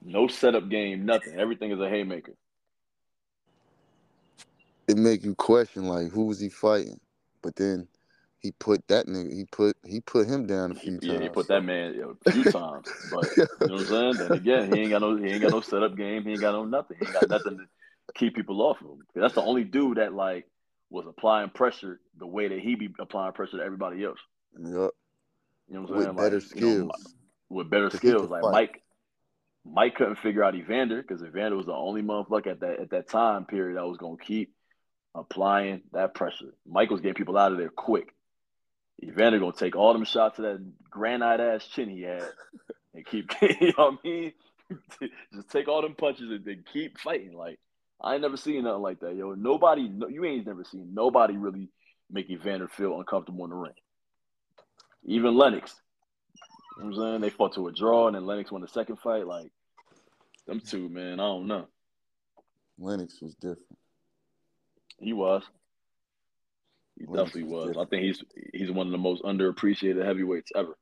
no setup game, nothing. Everything is a haymaker. It make you question like who was he fighting? But then he put that nigga he put he put him down a few yeah, times. Yeah, he put that man a few [laughs] times. But you know what I'm saying? Then again, he ain't got no he ain't got no setup game, he ain't got no nothing. He ain't got nothing to keep people off of him. That's the only dude that like was applying pressure the way that he be applying pressure to everybody else. Yep. You know what I'm saying? with saying? Better like, skills. You know, with better skills. Like fight. Mike Mike couldn't figure out Evander because Evander was the only motherfucker at that at that time period that was gonna keep applying that pressure. Mike was getting people out of there quick. Evander gonna take all them shots to that granite ass chin he had and keep [laughs] you know what I mean? [laughs] Just take all them punches and then keep fighting. Like I ain't never seen nothing like that, yo. Nobody, no, you ain't never seen nobody really make Evander feel uncomfortable in the ring. Even Lennox. You know what I'm saying? They fought to a draw and then Lennox won the second fight. Like, them two, man, I don't know. Lennox was different. He was. He Lennox definitely was. was. I think he's he's one of the most underappreciated heavyweights ever.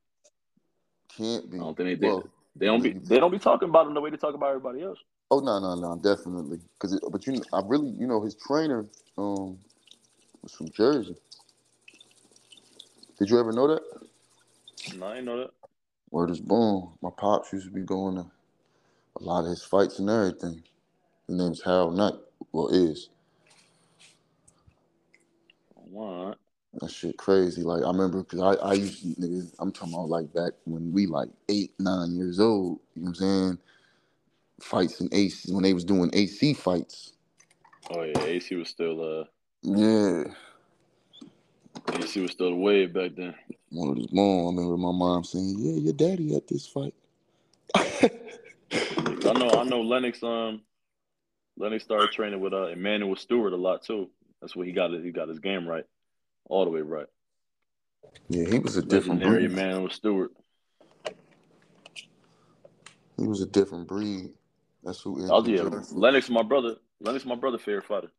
Can't be. I don't think they well, They don't be they don't be talking about him the way they talk about everybody else. Oh no, no, no, definitely. Cause, it, but you, know, I really, you know, his trainer um was from Jersey. Did you ever know that? No, I didn't know that. Word is born. My pops used to be going to a lot of his fights and everything. His name's Harold Knight. Well, is. What? That shit crazy. Like I remember, cause I I used to, nigga, I'm talking about like back when we like eight nine years old. You know what I'm saying? Fights in AC when they was doing AC fights. Oh yeah, AC was still uh yeah. AC was still the wave back then. One of his mom, I remember my mom saying, "Yeah, your daddy at this fight." [laughs] I know, I know. Lennox, um, Lennox started training with uh Emanuel Steward a lot too. That's what he got. it. He got his game right, all the way right. Yeah, he was a different Legendary breed. Emanuel Steward. He was a different breed. That's who Oh Anthony yeah, Joshua. Lennox, my brother. Lennox, my brother, fair fighter.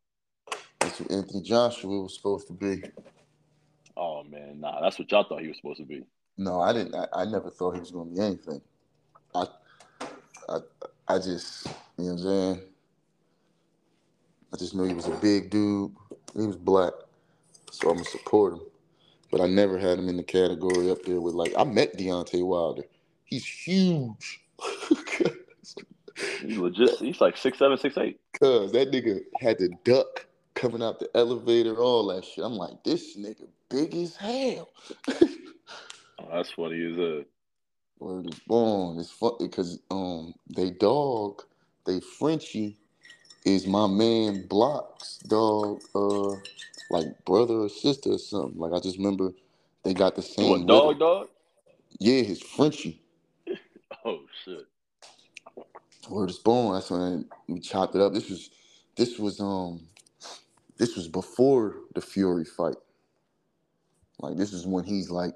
That's who Anthony Joshua was supposed to be. Oh man, nah, that's what y'all thought he was supposed to be. No, I didn't. I, I never thought he was going to be anything. I, I, I just, you know what I'm saying. I just knew he was a big dude. He was black, so I'm gonna support him. But I never had him in the category up there with like I met Deontay Wilder. He's huge. [laughs] He's legit. He's like six seven, six eight. Cause that nigga had to duck coming out the elevator, all that shit. I'm like, this nigga big as hell. [laughs] Oh, that's funny as a. Word is born. It's fun because um they dog, they Frenchie is my man Block's dog, uh like brother or sister or something. Like I just remember they got the same What dog? Dog? Yeah, his Frenchie. [laughs] Oh shit. Word is born. That's when we chopped it up. This was this was um this was before the Fury fight. Like this is when he's like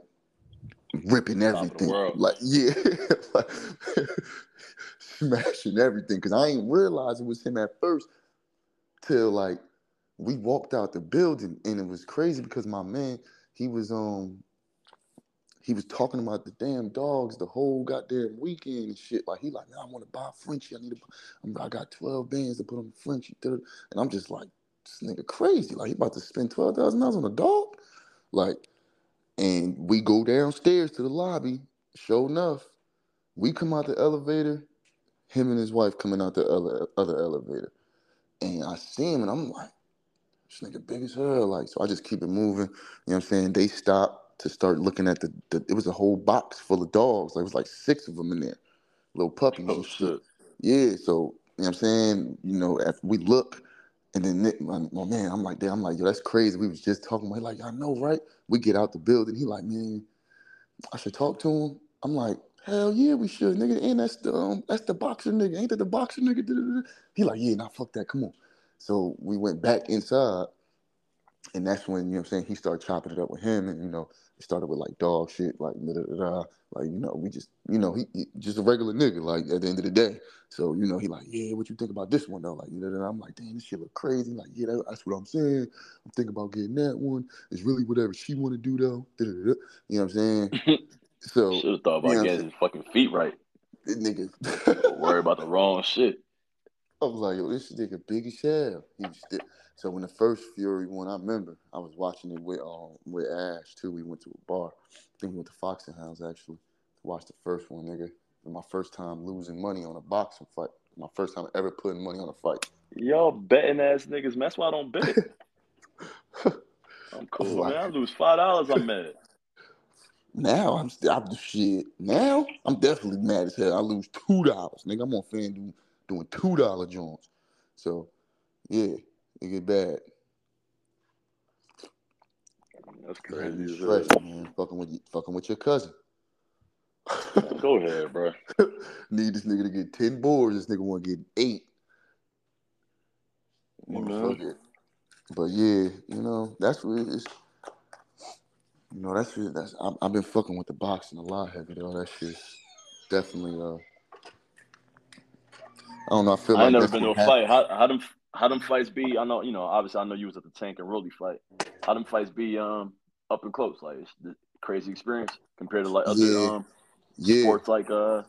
ripping Top of the everything. Like [laughs] yeah, like, [laughs] smashing everything. Cause I ain't realize it was him at first till like we walked out the building and it was crazy because my man he was um he was talking about the damn dogs the whole goddamn weekend and shit. Like he like, man, I want to buy Frenchie. I need to. Buy, I'm, got twelve bands to put on Frenchie, and I'm just like, this nigga crazy. Like he about to spend twelve thousand dollars on a dog. Like, and we go downstairs to the lobby. Sure enough, we come out the elevator. Him and his wife coming out the ele- other elevator, and I see him, and I'm like, this nigga big as hell. Like, so I just keep it moving. You know what I'm saying? They stop to start looking at the, the it was a whole box full of dogs. Like it was like six of them in there. Little puppies Oh and shit. Yeah, so you know what I'm saying? You know, after we look and then Nick, my, my man, I'm like, damn, I'm like, yo, that's crazy. We was just talking about like, I know, right? We get out the building. He like, man, I should talk to him. I'm like, hell yeah, we should, nigga. And that's the um, that's the boxer nigga. Ain't that the boxer nigga? He like, yeah, nah, fuck that. Come on. So we went back inside, and that's when you know what I'm saying he started chopping it up with him, and you know it started with like dog shit, like da, da, da, like you know we just you know he, he just a regular nigga, like at the end of the day. So you know he like, yeah, what you think about this one though? Like you know, da. I'm like, damn, this shit look crazy. Like yeah, that, that's what I'm saying. I'm thinking about getting that one. It's really whatever she want to do though. Da, da, da, da. You know what I'm saying? [laughs] So Should have thought about Yeah. getting his fucking feet right. this nigga. Worry about the wrong shit. I was like, yo, this nigga big as hell. He was still. So when the first Fury one, I remember I was watching it with um with Ash too. We went to a bar. I think we went to Fox and Hounds actually to watch the first one, nigga. My first time losing money on a boxing fight. My first time ever putting money on a fight. Y'all betting ass niggas, man. That's why I don't bet. [laughs] I'm cool, Like- man. I lose five dollars, I'm mad. Now I'm still I'm the shit. Now I'm definitely mad as hell. I lose two dollars, nigga. I'm on FanDuel doing two dollar joints. So yeah, it get bad. That's crazy man. Fucking with you, fucking with your cousin. [laughs] Go ahead, bro. [laughs] Need this nigga to get ten boards. This nigga want to get eight. You know? But yeah, you know that's what it is. You know that's what that's. I've been fucking with the boxing a lot heavy though. That shit's definitely. Uh, I don't know. I feel like I like never been to a what fight. How how them how them fights be? I know you know. Obviously, I know you was at the Tank and Rolly fight. How them fights be um up and close? Like it's the crazy experience compared to like other Yeah. um Yeah, sports like uh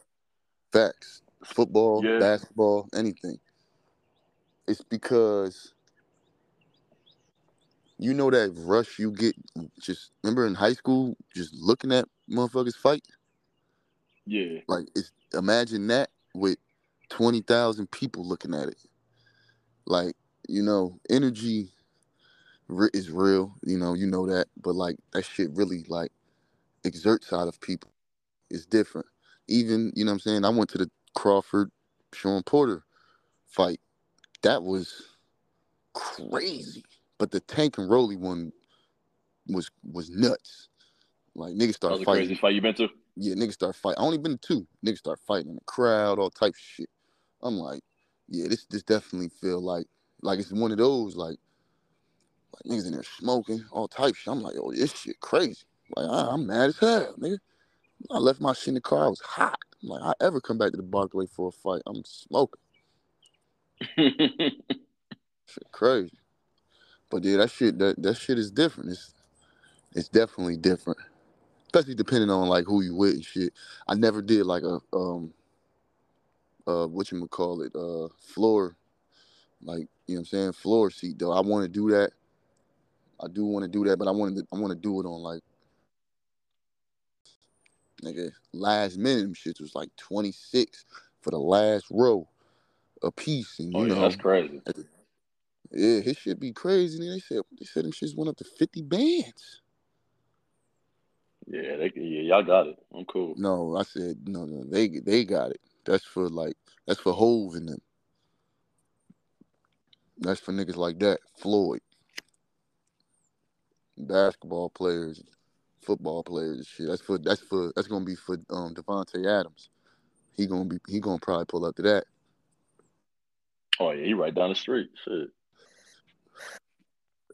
facts. Football, Yeah. basketball, anything. It's because you know that rush you get. Just remember in high school, just looking at motherfuckers fight. yeah Like it's imagine that with twenty thousand people looking at it. Like you know, energy is real. You know, you know that, but like that shit really like exerts out of people. It's different. Even you know what I'm saying. I went to the Crawford Shawn Porter fight. That was crazy. But the Tank and Rolly one was was nuts. Like niggas that was started a fighting. crazy fight you been to. yeah, niggas start fighting. I only been to two. Niggas start fighting in the crowd, all type of shit. I'm like, yeah, this this definitely feel like like it's one of those like like niggas in there smoking, all type shit. I'm like, oh, this shit crazy. Like I, am mad as hell, nigga. I left my shit in the car. I was hot. I'm like, I ever come back to the Barclay for a fight? I'm smoking. [laughs] shit crazy. But yeah, that shit that that shit is different. It's it's definitely different. Especially depending on like who you with and shit. I never did like a um uh what you would call it, uh floor like, you know what I'm saying, floor seat though. I want to do that. I do want to do that, but I want to I want to do it on like nigga last minute them shits was like 26 for the last row a piece and you oh, yeah, know that's crazy. Yeah, his shit be crazy. And they said they said them shits went up to 50 bands. Yeah, they, yeah, y'all got it. I'm cool. No, I said no, no, they they got it. That's for like that's for Hove and them. That's for niggas like that. Floyd. Basketball players, football players, shit. That's for that's for that's gonna be for um Davante Adams. He gonna be he gonna probably pull up to that. Oh yeah, he right down the street. Shit.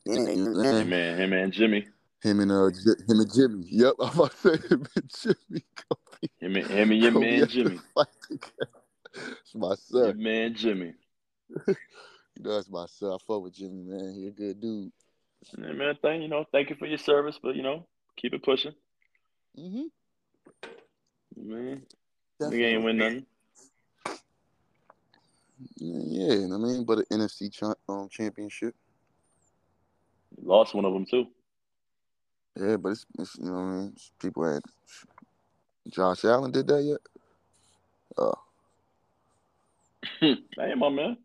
Yeah, Him and him and Jimmy. Him and uh J- him and Jimmy. Yep, [laughs] I'm about to say him and Jimmy. Him and him and your man Jimmy. [laughs] It's my son. Your man Jimmy. [laughs] That's my son. I fuck with Jimmy, man. He a good dude. Yeah, man, thank you know, thank you for your service, but you know, keep it pushing. Mm-hmm. Man, we ain't win nothing. Yeah, I mean, but an NFC cha- um, championship. Lost one of them too. Yeah, but it's, it's you know what I mean. People had Josh Allen did that yet? Oh, [laughs] hey, my man.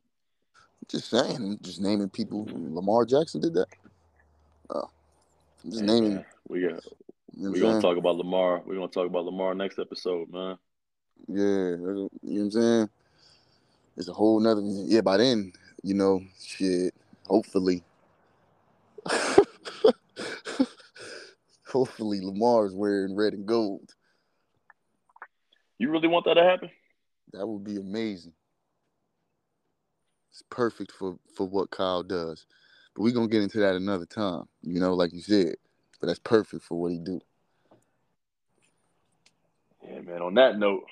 just saying. Just naming people. Lamar Jackson did that. Oh, I'm just naming. man, we got. You know We're gonna saying? talk about Lamar. We're gonna talk about Lamar next episode, man. Yeah, you know what I'm saying? It's a whole nother yeah, by then, you know, shit, hopefully. Hopefully Lamar is wearing red and gold. You really want that to happen? That would be amazing. It's perfect for for what Kyle does. But we're gonna get into that another time, you know, like you said. But that's perfect for what he do. Yeah, man. On that note,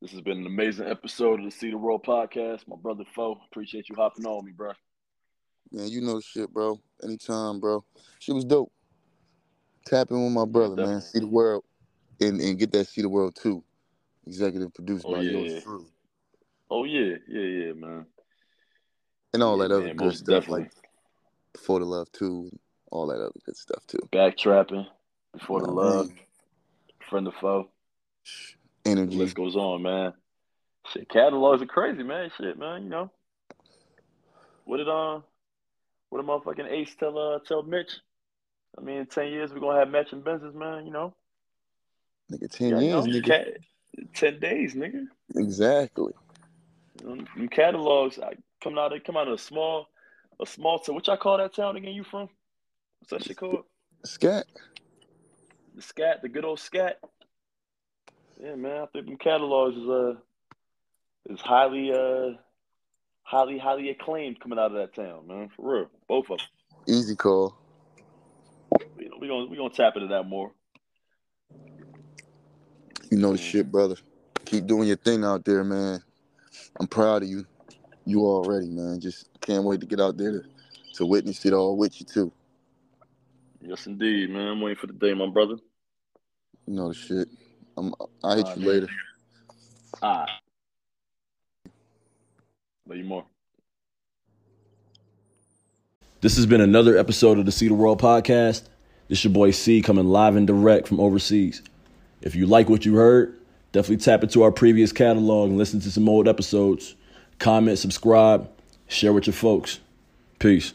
this has been an amazing episode of the See the World podcast. My brother Foe, appreciate you hopping on me, bro. Man, you know shit, bro. Anytime, bro. She was dope. Tap in with my brother, man. See the world. And and get that See the World too. Executive produced Oh, by yeah. yours truly. Oh yeah, yeah, yeah, man. And all Yeah, that other man, good stuff, definitely. like Before the Love too, and all that other good stuff too. Backtrapping before the You know what love, mean? friend of foe. The Energy. list goes on, man. Shit, catalogs are crazy, man. Shit, man. You know, what did uh, what did motherfucking Ace tell uh tell Mitch? I mean, in ten years we're gonna have matching Benzes, man. You know, Nigga, ten yeah, years, nigga. ten days, nigga. Exactly. You them catalogs I, come out. They come out of a small, a small town. What y'all call that town again? You from? What's that shit called? Scat. The scat, the good old scat. Yeah, man. I think them catalogs is uh is highly uh highly highly acclaimed coming out of that town, man. For real, both of them. Easy call. You know, we gonna we gonna tap into that more. You know the shit, brother. Keep doing your thing out there, man. I'm proud of you. You already, man. Just can't wait to get out there to, to witness it all with you too. Yes, indeed, man. I'm waiting for the day, my brother. You know the shit. I'm, I'll hit Alright, you man. later. Ah, love you more. This has been another episode of the See the World podcast. This your boy C coming live and direct from overseas. If you like what you heard, definitely tap into our previous catalog and listen to some old episodes. Comment, subscribe, share with your folks. Peace.